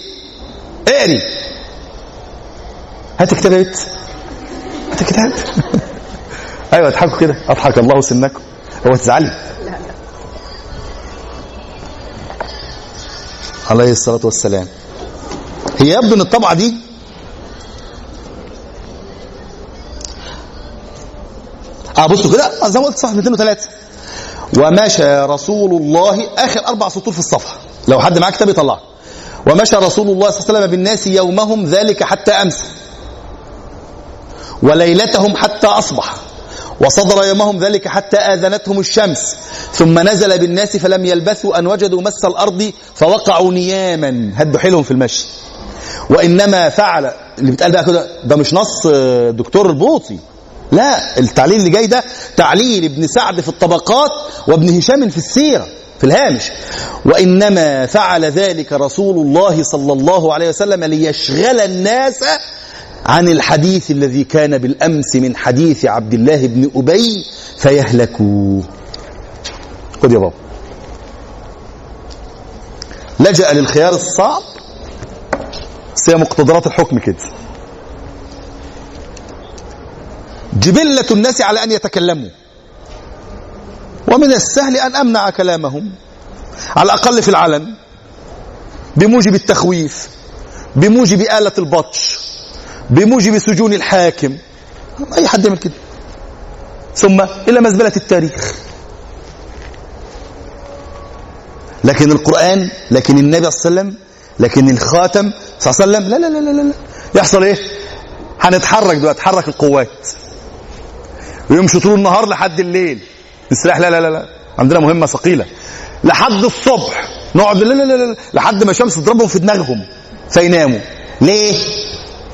اقري. هات كتاب هات كتاب أيوه اضحكوا كده. أضحك الله سنكم. هو تزعلي. عليه الصلاة والسلام. هي يبدو إن الطبعة دي آه بصوا كده. زي ما قلت صفحة 203 ومشى رسول الله آخر أربع سطور في الصفحة. لو حد معاه كتاب يطلعه. ومشى رسول الله صلى الله عليه وسلم بالناس يومهم ذلك حتى أمسى. وليلتهم حتى أصبح. وصدر يومهم ذلك حتى آذنتهم الشمس. ثم نزل بالناس فلم يلبثوا أن وجدوا مس الأرض فوقعوا نياما. هدوا حيلهم في المشي. وإنما فعل اللي بيتقال بقى كده ده مش نص آه، دكتور البوطي لا التعليل اللي جاي ده تعليل ابن سعد في الطبقات وابن هشام في السيرة في الهامش. وإنما فعل ذلك رسول الله صلى الله عليه وسلم ليشغل الناس عن الحديث الذي كان بالأمس من حديث عبد الله بن أبي فيهلكوا خد يا بابا. لجأ للخيار الصعب. بس هي مقتضرات الحكم كده. جبلة الناس على أن يتكلموا. ومن السهل أن أمنع كلامهم. على الأقل في العلن. بموجب التخويف. بموجب آلة البطش. بموجب سجون الحاكم. أي حد يعمل كده؟ ثم إلى مزبلة التاريخ. لكن القرآن لكن النبي صلى الله عليه وسلم لكن الخاتم صلى الله عليه وسلم لا لا لا لا لا يحصل إيه؟ هنتحرك دلوقتي تحرك القوات. ويمشوا طول النهار لحد الليل. السلاح لا لا لا لا. عندنا مهمة ثقيلة. لحد الصبح نقعد لا لا لا لا. لحد ما الشمس تضربهم في دماغهم فيناموا. ليه؟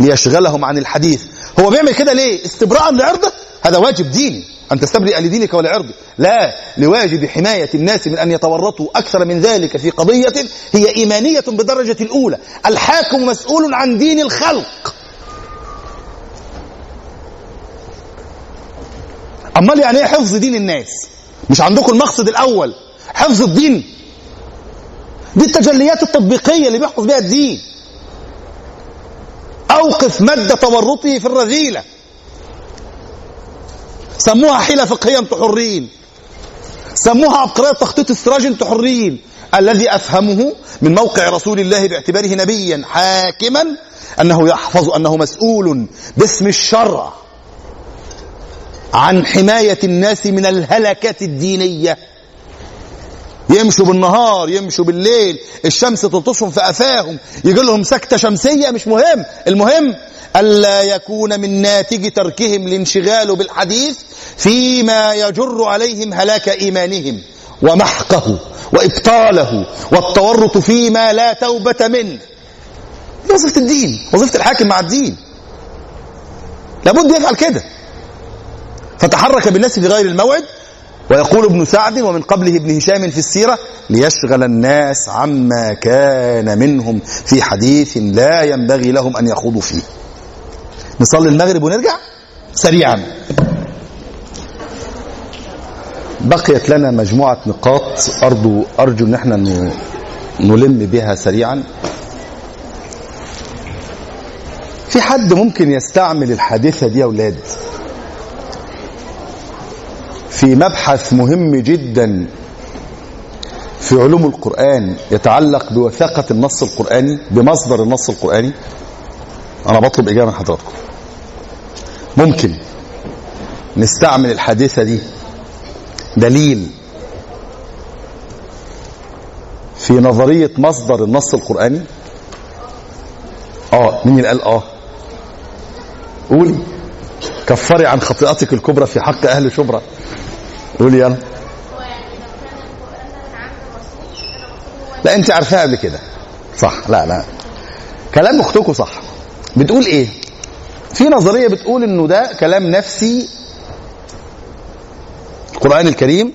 ليشغلهم عن الحديث. هو بيعمل كده ليه؟ استبراء لعرضه؟ هذا واجب ديني أن تستبرئ لدينك ولعرضك لا لواجب حماية الناس من أن يتورطوا أكثر من ذلك في قضية هي إيمانية بدرجة الأولى. الحاكم مسؤول عن دين الخلق. أمال يعني إيه حفظ دين الناس؟ مش عندكم المقصد الأول؟ حفظ الدين. دي التجليات التطبيقية اللي بيحفظ بها الدين. أوقف مد تورطه في الرذيلة. سموها حيلة فقهية أنتوا حرين. سموها عبقرية تخطيط استراج أنتوا حرين. الذي أفهمه من موقع رسول الله باعتباره نبيا حاكما أنه يحفظ أنه مسؤول باسم الشرع عن حماية الناس من الهلكة الدينية. يمشوا بالنهار يمشوا بالليل الشمس تلطشهم في قفاهم يجي لهم سكتة شمسية مش مهم. المهم ألا يكون من ناتج تركهم الانشغال بالحديث فيما يجر عليهم هلاك إيمانهم ومحقه وإبطاله والتورط فيما لا توبة منه. وظيفة الدين وظيفة الحاكم مع الدين. لابد يفعل كده. فتحرك بالناس في غير الموعد ويقول ابن سعد ومن قبله ابن هشام في السيرة ليشغل الناس عما كان منهم في حديث لا ينبغي لهم أن يخوضوا فيه. نصلي المغرب ونرجع سريعا. بقيت لنا مجموعة نقاط. أرجو, أرجو أن إحنا نلم بها سريعا. في حد ممكن يستعمل الحادثة دي يا أولاد؟ في مبحث مهم جدا في علوم القرآن يتعلق بوثاقة النص القرآني بمصدر النص القرآني. أنا بطلب إجابة من حضراتكم. ممكن نستعمل الحادثة دي دليل في نظرية مصدر النص القرآني؟ آه مين اللي قال آه؟ قولي. كفري عن خطيئتك الكبرى في حق أهل شبرا. قولي يلا. لا انت عارفاها قبل كده. صح. لا لا. كلام اختكم صح. بتقول إيه؟ في نظرية بتقول انه ده كلام نفسي. القرآن الكريم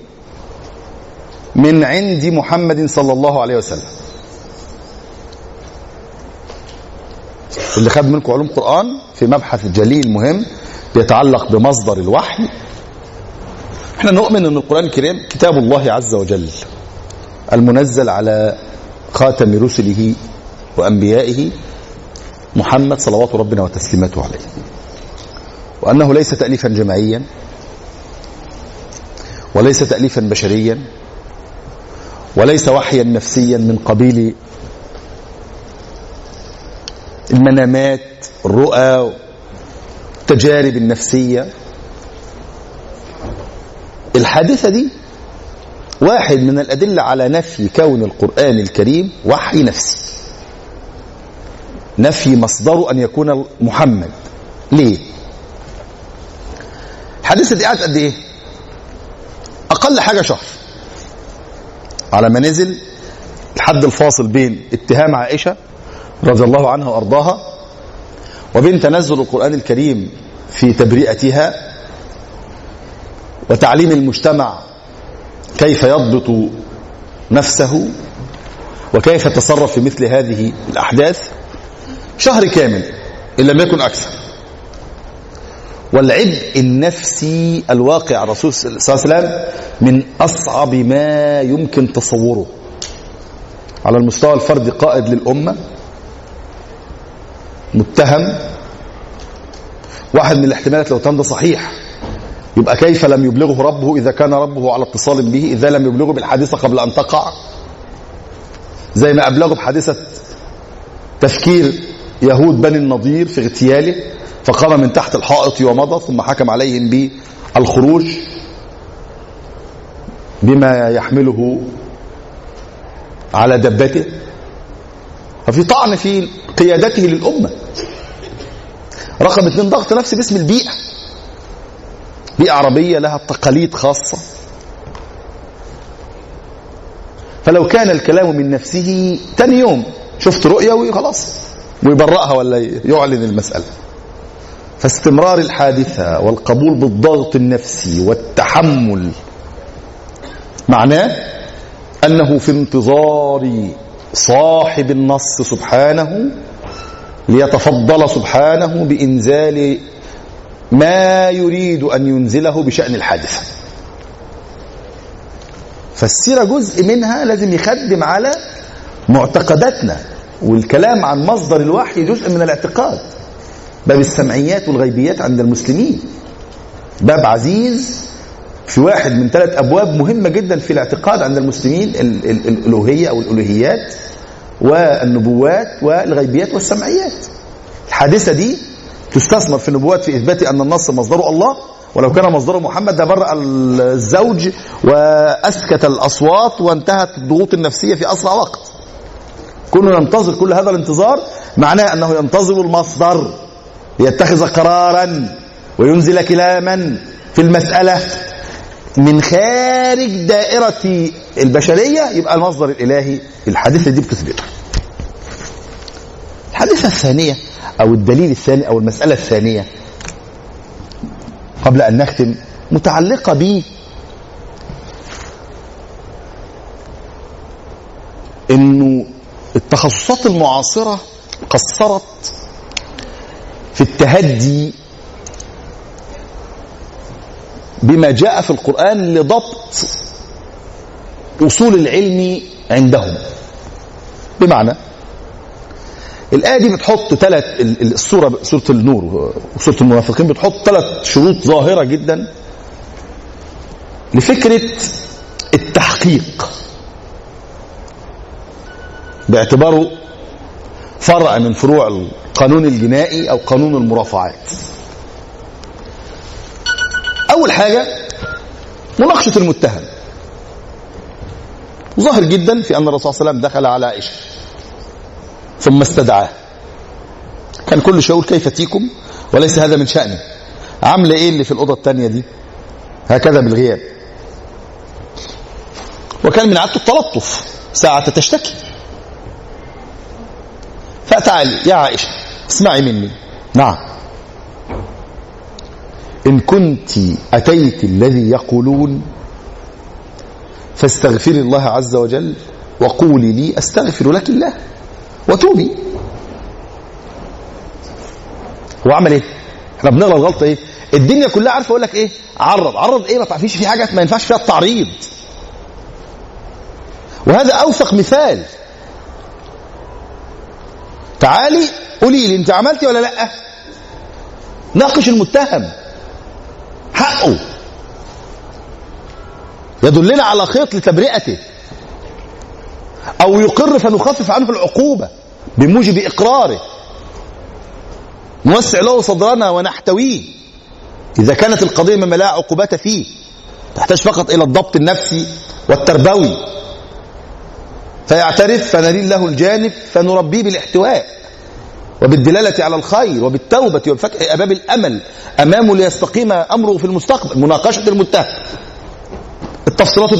من عند محمد صلى الله عليه وسلم. اللي خد منكم علوم قرآن في مبحث جليل مهم بيتعلق بمصدر الوحي. إحنا نؤمن أن القرآن الكريم كتاب الله عز وجل المنزل على خاتم رسله وأنبيائه محمد صلوات ربنا وتسليماته عليه. وأنه ليس تأليفا جماعيا وليس تأليفا بشريا وليس وحيا نفسيا من قبيل المنامات الرؤى التجارب النفسية. الحادثة دي واحد من الأدلة على نفي كون القرآن الكريم وحي نفسي. نفي مصدره أن يكون محمد. ليه؟ الحادثة دي قعدت قد إيه؟ أقل حاجة شهر. على ما نزل الحد الفاصل بين اتهام عائشة رضي الله عنها وأرضاها وبين تنزل القرآن الكريم في تبرئتها وتعليم المجتمع كيف يضبط نفسه وكيف يتصرف في مثل هذه الأحداث شهر كامل إن لم يكن أكثر. والعبء النفسي الواقع على الرسول صلى الله عليه وسلم من أصعب ما يمكن تصوره. على المستوى الفردي قائد للأمة متهم واحد من الاحتمالات لو كان ده صحيح. يبقى كيف لم يبلغه ربه إذا كان ربه على اتصال به؟ إذا لم يبلغه بالحادثة قبل أن تقع. زي ما أبلغه بحادثة تفكير يهود بني النضير في اغتياله فقام من تحت الحائط ومضى ثم حكم عليهم بالخروج بما يحمله على دبته. ففي طعن في قيادته للأمة. رقم اثنين ضغط نفسي باسم البيئة. بيئة عربية لها تقاليد خاصة. فلو كان الكلام من نفسه تاني يوم شفت رؤية وخلاص ويبرأها ولا يعلن المسألة. فاستمرار الحادثة والقبول بالضغط النفسي والتحمل معناه أنه في انتظار صاحب النص سبحانه ليتفضل سبحانه بإنزال ما يريد أن ينزله بشأن الحادثة. فالسيرة جزء منها لازم يخدم على معتقداتنا والكلام عن مصدر الوحي جزء من الاعتقاد. باب السمعيات والغيبيات عند المسلمين. باب عزيز في واحد من ثلاث أبواب مهمة جدا في الاعتقاد عند المسلمين ال- ال- الألوهية أو الألوهيات والنبوات والغيبيات والسمعيات. الحادثة دي تستثمر في النبوات في إثبات أن النص مصدره الله. ولو كان مصدره محمد ده برأ الزوج وأسكت الأصوات وانتهت الضغوط النفسية في أسرع وقت. كنا ننتظر كل هذا الانتظار معناه أنه ينتظر المصدر ليتخذ قرارا وينزل كلاما في المسألة. من خارج دائرة البشرية يبقى المصدر الإلهي الحادثة دي بتثبته الحادثة الثانية أو الدليل الثاني أو المسألة الثانية قبل أن نختم متعلقة ب إنه التخصصات المعاصرة قصرت في التهدي بما جاء في القرآن لضبط أصول العلم عندهم. بمعنى الآية دي بتحط ثلاث السورة سورة النور وسورة المنافقين بتحط ثلاث شروط ظاهرة جدا لفكرة التحقيق. باعتباره فرع من فروع القانون الجنائي أو قانون المرافعات. أول حاجة مناقشة المتهم. ظاهر جدا في أن الرسول صلى الله عليه وسلم دخل على عائشة. ثم استدعاه. كان كل شيء يقول كيف تيكم وليس هذا من شأني. عاملة إيه اللي في الأوضة الثانية دي؟ هكذا بالغياب. وكان من عادته التلطف. ساعة تشتكي. فتعالي يا عائشة اسمعي مني. نعم. إن كنت أتيت الذي يقولون فاستغفري الله عز وجل وقولي لي أستغفر لك الله. وتوبي. هو عمل إيه؟ إحنا بنغلط غلطة إيه؟ الدنيا كلها عارفة أقول لك إيه؟ عرض. عرض إيه؟ ما تعرفيش في حاجة ما ينفعش فيها التعريض. وهذا أوثق مثال. تعالي قولي لي أنت عملتي ولا لأ؟ ناقش المتهم. حقه. يدلنا على خيط لتبرئته. أو يقر فنخفف عنه العقوبة بموجب إقراره. نوسع له صدرنا ونحتويه. إذا كانت القضية مما لا عقوبات فيه تحتاج فقط إلى الضبط النفسي والتربوي. فيعترف فنلين له الجانب فنربيه بالاحتواء وبالدلالة على الخير وبالتوبة وبفتح أباب الأمل. أمامه ليستقيم أمره في المستقبل مناقشة المتهم. التفصيلات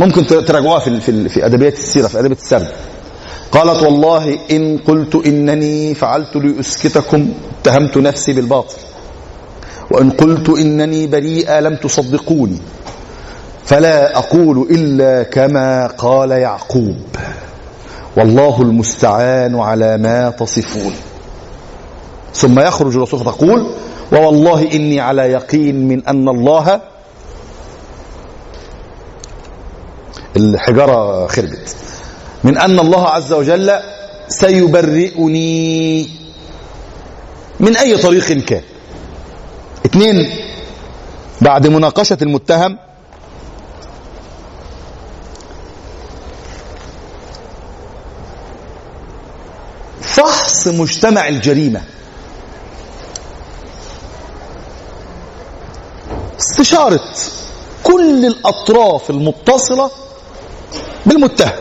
ممكن تراجعوها في في في أدبيات السيرة في أدبيات السرد. قالت والله إن قلت إنني فعلت لأسكتكم اتهمت نفسي بالباطل. وإن قلت إنني بريئة لم تصدقوني. فلا أقول إلا كما قال يعقوب. والله المستعان على ما تصفون. ثم يخرج الرسول فتقول ووالله إني على يقين من أن الله الحجارة خربت. من أن الله عز وجل سيبرئني. من أي طريق كان. اثنين بعد مناقشة المتهم فحص مجتمع الجريمة. استشارة كل الأطراف المتصلة بالمتهم.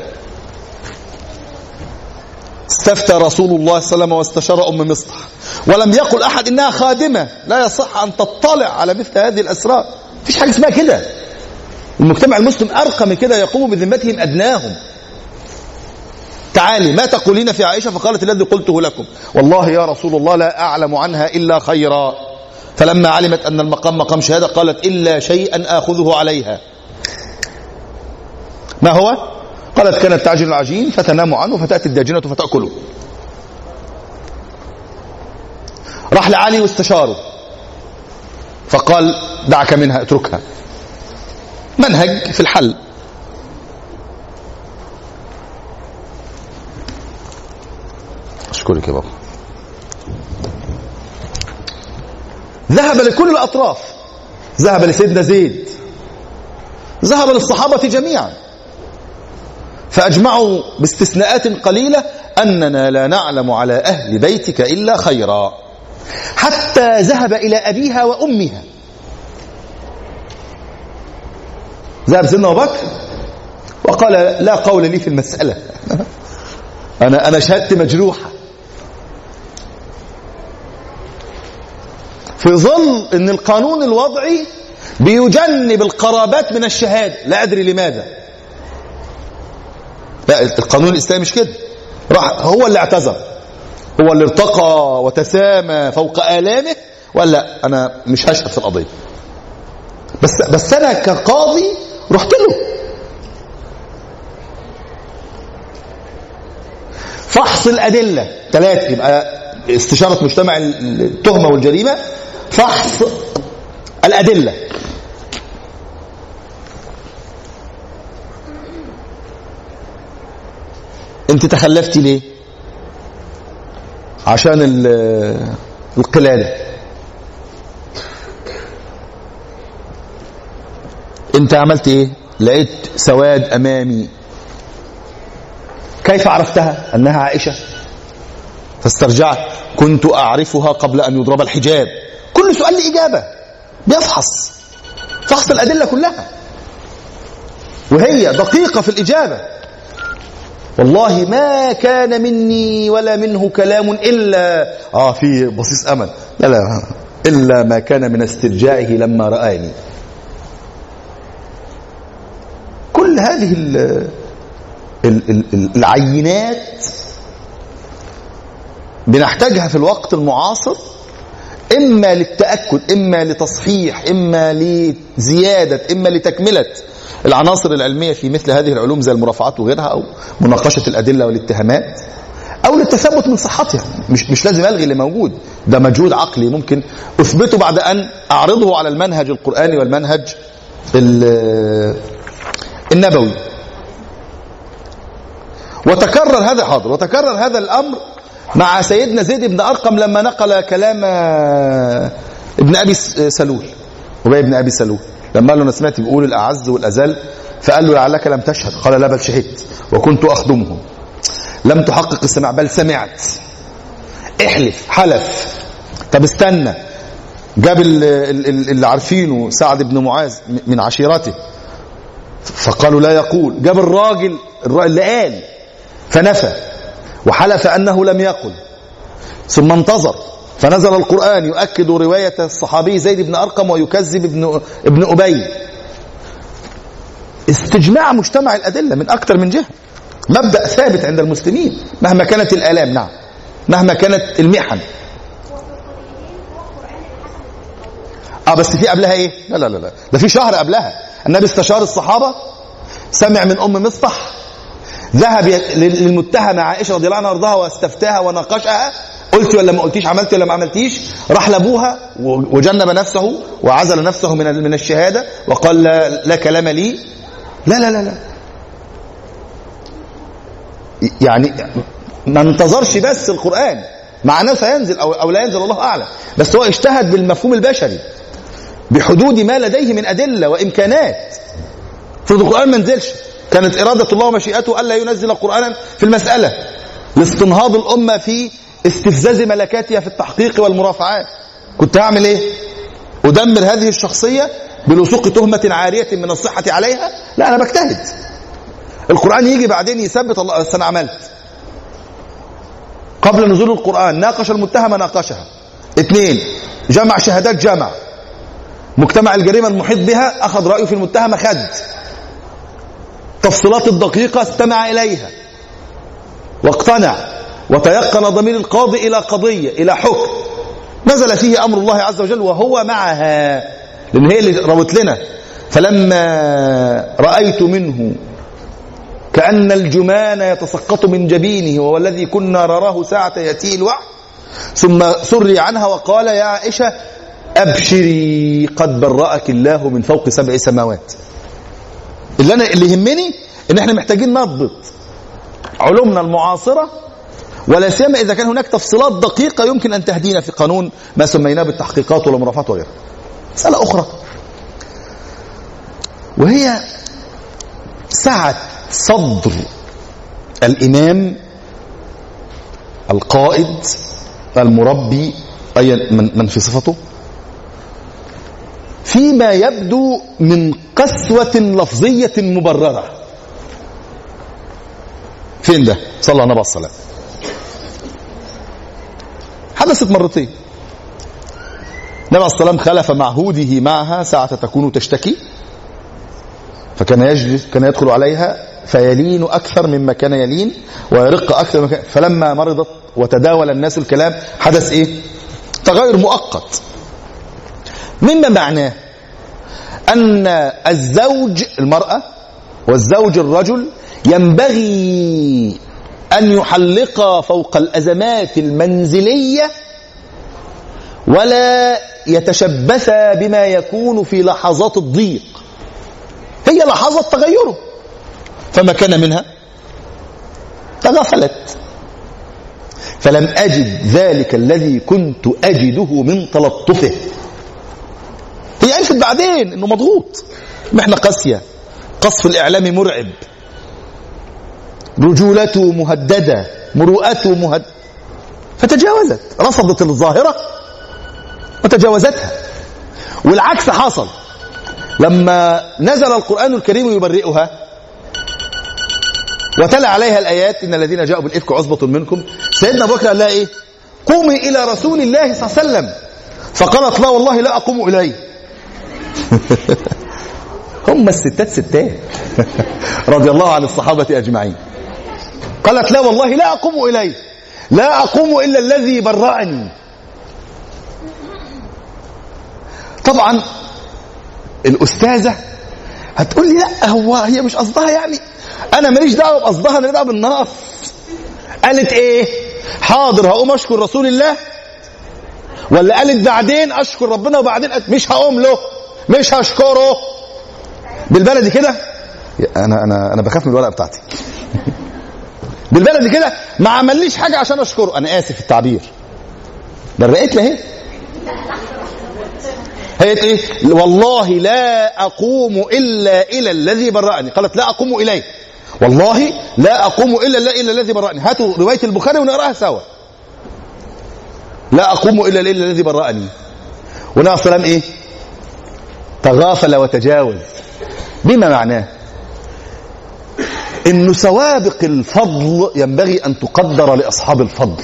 استفتى رسول الله صلى الله عليه وسلم واستشار أم مصطح ولم يقل أحد إنها خادمة. لا يصح أن تطلع على مثل هذه الاسرار مفيش حاجة اسمها كده. المجتمع المسلم ارقى من كده يقوم بذمتهم أدناهم. تعالي ما تقولين في عائشة؟ فقالت الذي قلته لكم. والله يا رسول الله لا أعلم عنها إلا خيرا. فلما علمت أن المقام مقام شهادة قالت إلا شيئا آخذه عليها. ما هو؟ قالت كانت تعجن العجين فتنام عنه فتأتي الداجنة فتأكله. راح لعلي واستشاره. فقال دعك منها اتركها. منهج في الحل. أشكرك يا بابا. ذهب لكل الأطراف. ذهب لسيدنا زيد. ذهب للصحابة جميعا. فأجمعوا باستثناءات قليلة أننا لا نعلم على أهل بيتك إلا خيرا. حتى ذهب إلى أبيها وأمها. ذهب سيدنا أبو بكر وقال لا قول لي في المسألة. أنا أنا شهادتي مجروحة. في ظل أن القانون الوضعي بيجنب القرابات من الشهادة. لا أدري لماذا. لا القانون الإسلامي مش كده. راح هو اللي اعتذر. هو اللي ارتقى وتسامى فوق آلامه ولا أنا مش هشهد في القضية. بس بس أنا كقاضي رحت له. فحص الأدلة ثلاثة يبقى استشارة مجتمع التهمة والجريمة فحص الأدلة. انت تخلفتي ليه؟ عشان القلاده انت عملت إيه؟ لقيت سواد امامي. كيف عرفتها؟ انها عائشة. فاسترجعت. كنت اعرفها قبل ان يضرب الحجاب. كل سؤال له إجابة. بيفحص. فحص الأدلة كلها. وهي دقيقة في الإجابة. والله ما كان مني ولا منه كلام الا آه في بصيص أمل. لا لا إلا ما كان من استرجاعه لما رآني كل هذه ال ال ال العينات بنحتاجها في الوقت المعاصر إما للتأكد إما لتصحيح إما لزيادة إما لتكملة. العناصر العلمية في مثل هذه العلوم زي المرافعات وغيرها أو مناقشة الأدلة والاتهامات أو للتثبت من صحتها. مش مش لازم ألغي اللي موجود. ده مجهود عقلي. ممكن أثبته بعد أن أعرضه على المنهج القرآني والمنهج ال- النبوي. وتكرر هذا حاضر. وتكرر هذا الأمر مع سيدنا زيد بن أرقم لما نقل كلام ابن أبي سلول. أبي بن أبي سلول. لما قال له أنا سمعت بيقول الأعز والاذل فقال له لعلك لم تشهد. قال لا بل شهدت وكنت أخدمهم. لم تحقق السماع بل سمعت. احلف حلف. طب استنى. جاب ال- ال- ال- اللي عارفينه سعد بن معاذ من عشيرته. فقالوا لا يقول. جاب الراجل اللي قال فنفى. وحلف أنه لم يقل. ثم انتظر. فنزل القرآن يؤكد رواية الصحابي زيد بن أرقم ويكذب ابن ابن أبي. استجماع مجتمع الأدلة من أكثر من جهة. مبدأ ثابت عند المسلمين مهما كانت الآلام نعم. مهما كانت المحن. آه بس في قبلها إيه؟ لا لا لا لا. ده في شهر قبلها. النبي استشار الصحابة سمع من أم مصطح ذهب للمتهمة عائشة رضي الله عنها وارضاها واستفتاها وناقشها. قلت ولا ما قلتيش؟ عملت ولا ما عملتيش؟ راح لأبوها وجنب نفسه وعزل نفسه من من الشهادة وقال لا, لا كلام لي. لا لا لا لا. يعني ما انتظرش بس القرآن. مع أنه سينزل أو أو لا ينزل الله أعلم. بس هو اجتهد بالمفهوم البشري. بحدود ما لديه من أدلة وإمكانات. فرض القرآن ما نزلش. كانت إرادة الله ومشيئته ألا ينزل قرآنا في المسألة. لاستنهاض الأمة في استفزاز ملكاتها في التحقيق والمرافعات. كنت هعمل إيه؟ أدمر هذه الشخصية بلصوق تهمة عارية من الصحة عليها؟ لا أنا بجتهد. القرآن يجي بعدين يثبت الله أنا عملت. قبل نزول القرآن ناقش المتهم ناقشها. اثنين جمع شهادات جمع مجتمع الجريمة المحيط بها أخذ رأيه في المتهمة خد. تفصيلات الدقيقة استمع إليها. واقتنع. وتيقن ضمير القاضي إلى قضية إلى حكم. نزل فيه أمر الله عز وجل وهو معها. لأن هي اللي روت لنا. فلما رأيت منه كأن الجمان يتسقط من جبينه وهو الذي كنا نراه ساعة يأتيه الوحي ثم سري عنها وقال يا عائشة أبشري قد برأك الله من فوق سبع سماوات. اللي أنا اللي يهمني إن إحنا محتاجين نضبط علومنا المعاصرة ولا سيما إذا كان هناك تفصيلات دقيقة يمكن أن تهدينا في قانون ما سميناه بالتحقيقات والمرافعات وغيرها. مسألة أخرى. وهي سعة صدر الإمام القائد المربي ايا من من في صفته فيما يبدو من قسوة لفظية مبررة. فين ده؟ صلى الله عليه وسلم. حدثت مرتين. النبي عليه الصلاة والسلام خلف معهوده معها ساعة تكون تشتكي فكان يجلس كان يدخل عليها فيلين أكثر مما كان يلين ويرق أكثر مما كان فلما مرضت وتداول الناس الكلام حدث إيه؟ تغير مؤقت. مما معناه؟ أن الزوج المرأة والزوج الرجل ينبغي أن يحلق فوق الأزمات المنزلية ولا يتشبث بما يكون في لحظات الضيق. هي لحظة تغيره. فما كان منها؟ تغفلت. فلم أجد ذلك الذي كنت أجده من تلطفه. هي عرفت بعدين إنه مضغوط. محنه قاسية. قصف الإعلام مرعب. رجولته مهددة مروءته مهد فتجاوزت رفضت الظاهرة وتجاوزتها. والعكس حصل. لما نزل القرآن الكريم يبرئها وتلا عليها الآيات إن الذين جاءوا بالإفك عصبة منكم. سيدنا أبو بكر قال لها إيه؟ قومي إلى رسول الله صلى الله عليه وسلم. فقالت لا والله لا أقوم إليه. هم الستات ستات. رضي الله عن الصحابة أجمعين. قالت لا والله لا أقوم إليه. لا أقوم إلا الذي برأني. طبعا الأستاذة هتقول لي لا هو هي مش قصدها يعني. أنا ماليش دعوة بقصدها أنا دعوة بالنص قالت إيه؟ حاضر هقوم أشكر رسول الله. ولا قالت بعدين أشكر ربنا وبعدين مش هقوم له مش هشكره. بالبلدي كده؟ أنا أنا أنا بخاف من الورقة بتاعتي بالبلدي كده ما عمليش حاجة عشان أشكره. أنا آسف التعبير. برقت لي اهي هي. إيه؟ والله لا أقوم إلا إلى الذي برأني. قالت لا أقوم إليه. والله لا أقوم إلا إلى الذي برأني. هاتوا رواية البخاري ونقراها سوا. لا أقوم إلا إلى الذي برأني. والنبي السلام إيه؟ تغافل وتجاوز. بما معناه؟ انه سوابق الفضل ينبغي أن تقدر لأصحاب الفضل.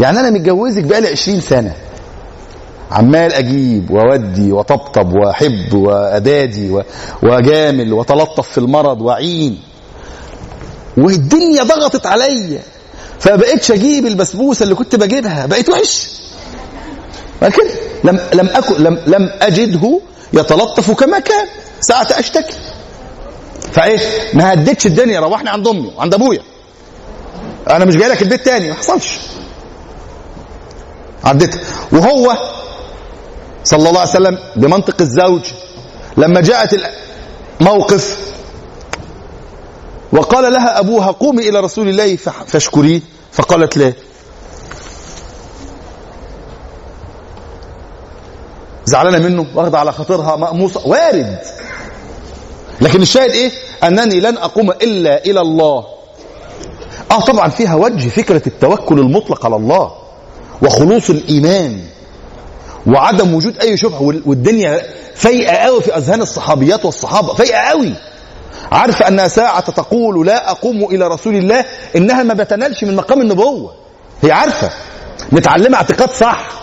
يعني أنا متجوزك بقالي 20 سنة. عمال أجيب وأودي وطبطب وأحب وأدادي وأجامل وتلطف في المرض وأعين. والدنيا ضغطت عليا. فبقيتش أجيب البسبوسة اللي كنت بجيبها. بقيت وحش. كده لم لم اكن لم لم أجده يتلطف كما كان. ساعة أشتكي. فايه ما هديتش الدنيا روحني عند أمي وعند أبويا. أنا مش جاي لك البيت تاني ما حصلش. عديتها وهو صلى الله عليه وسلم بمنطق الزوج لما جاءت الموقف وقال لها أبوها قومي إلى رسول الله فاشكريه. فقالت لا زعلانة منه واخدة على خاطرها مقموصه وارد. لكن الشاهد إيه؟ أنني لن أقوم إلا إلى الله. آه طبعا فيها وجه فكرة التوكل المطلق على الله وخلوص الإيمان وعدم وجود أي شبهة وال- والدنيا فايقة قوي في أذهان الصحابيات والصحابة فايقة قوي عارفه انها ساعة تقول لا أقوم إلى رسول الله إنها ما بتنالش من مقام النبوة. هي عارفة. متعلمة اعتقاد صح.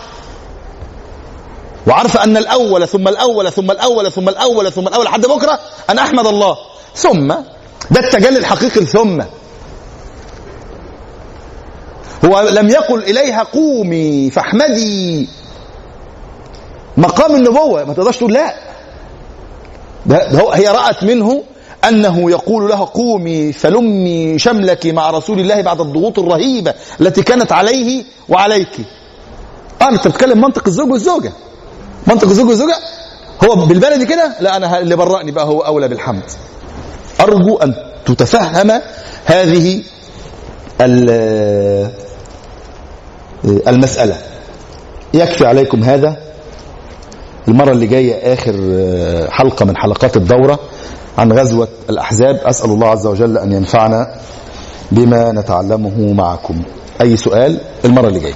وعارفه أن الأول ثم الأول ثم الأول ثم الأول ثم الأول لحد بكرة أن أحمد الله. ثم ده التجلي الحقيقي ثم هو لم يقل إليها قومي فاحمدي. مقام النبوة ما تقدرش تقول لا. ده هي رأت منه أنه يقول لها قومي فلمي شملك مع رسول الله بعد الضغوط الرهيبة التي كانت عليه وعليك. آه أنت بتتكلم منطق الزوج والزوجة. منطق الزوج والزوجة هو بالبلدي كده لا أنا اللي برأني بقى هو أولى بالحمد. أرجو أن تتفهم هذه ال- المسألة. يكفي عليكم هذا. المرة اللي جاية آخر حلقة من حلقات الدورة عن غزوة الأحزاب. أسأل الله عز وجل أن ينفعنا بما نتعلمه معكم. أي سؤال المرة اللي جاية.